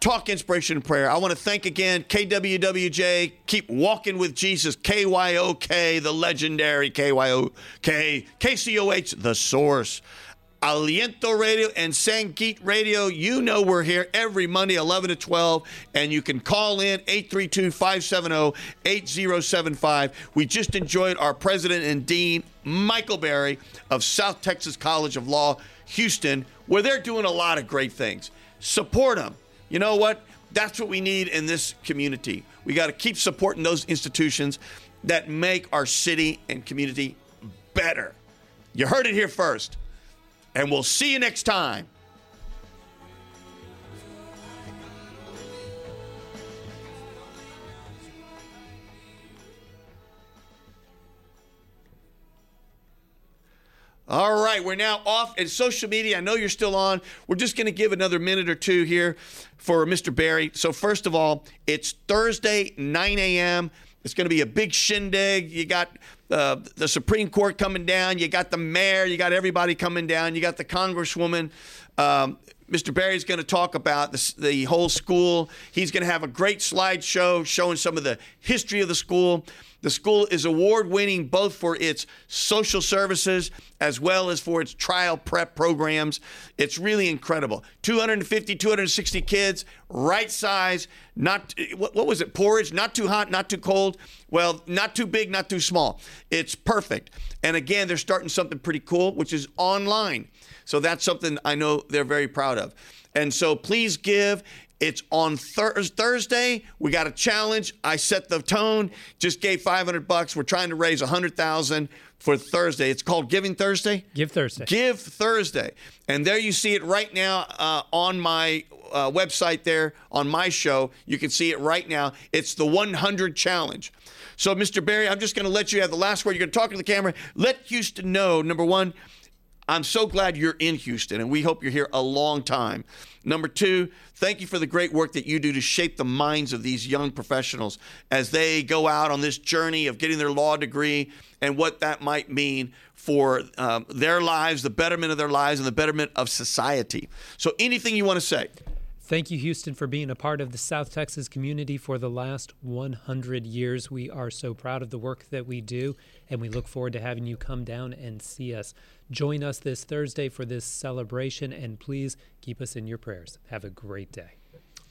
Talk inspiration and prayer. I want to thank again KWWJ. Keep walking with Jesus. KYOK, the legendary KYOK. KCOH, the source. Aliento Radio and Sangeet Radio. You know we're here every Monday, 11 to 12, and you can call in 832 570 8075. We just enjoyed our president and dean, Michael Barry of South Texas College of Law, Houston, where they're doing a lot of great things. Support them. You know what? That's what we need in this community. We got to keep supporting those institutions that make our city and community better. You heard it here first. And we'll see you next time. All right, we're now off in social media. I know you're still on. We're just going to give another minute or two here for Mr. Barry. So, first of all, it's Thursday, 9 a.m. It's going to be a big shindig. You got uh, the Supreme Court coming down. You got the mayor. You got everybody coming down. You got the Congresswoman. Um, Mr. Barry's going to talk about the, the whole school. He's going to have a great slideshow showing some of the history of the school. The school is award winning both for its social services as well as for its trial prep programs. It's really incredible. 250, 260 kids, right size, not what, what was it? Porridge, not too hot, not too cold. Well, not too big, not too small. It's perfect. And again, they're starting something pretty cool, which is online. So that's something I know they're very proud of. And so please give. It's on thir- Thursday. We got a challenge. I set the tone. Just gave 500 bucks. We're trying to raise 100,000 for Thursday. It's called Giving Thursday. Give Thursday. Give Thursday. And there you see it right now uh, on my uh, website there on my show. You can see it right now. It's the 100 challenge. So, Mr. Barry, I'm just going to let you have the last word. You're going to talk to the camera. Let Houston know, number one, I'm so glad you're in Houston, and we hope you're here a long time. Number two, thank you for the great work that you do to shape the minds of these young professionals as they go out on this journey of getting their law degree and what that might mean for um, their lives, the betterment of their lives, and the betterment of society. So, anything you want to say? Thank you, Houston, for being a part of the South Texas community for the last 100 years. We are so proud of the work that we do, and we look forward to having you come down and see us. Join us this Thursday for this celebration, and please keep us in your prayers. Have a great day.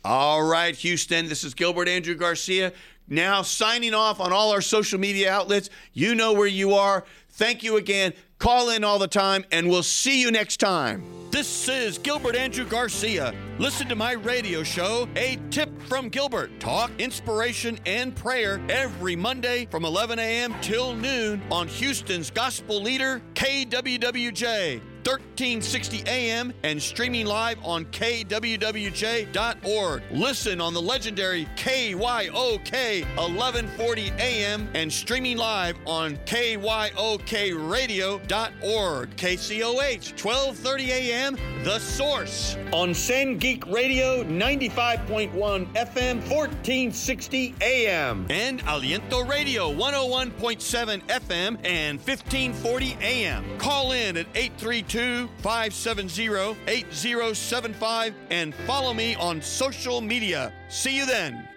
All right, Houston. This is Gilbert Andrew Garcia. Now signing off on all our social media outlets. You know where you are. Thank you again. Call in all the time, and we'll see you next time. This is Gilbert Andrew Garcia. Listen to my radio show, A Tip from Gilbert. Talk, inspiration, and prayer every Monday from 11 a.m. till noon on Houston's gospel leader, KWWJ. 1360 AM and streaming live on kwwj.org. Listen on the legendary KYOK 1140 AM and streaming live on kyokradio.org. KCOH 1230 AM The Source on Sangeet Radio 95.1 FM 1460 AM and Aliento Radio 101.7 FM and 1540 AM. Call in at 832 570 8075 and follow me on social media. See you then.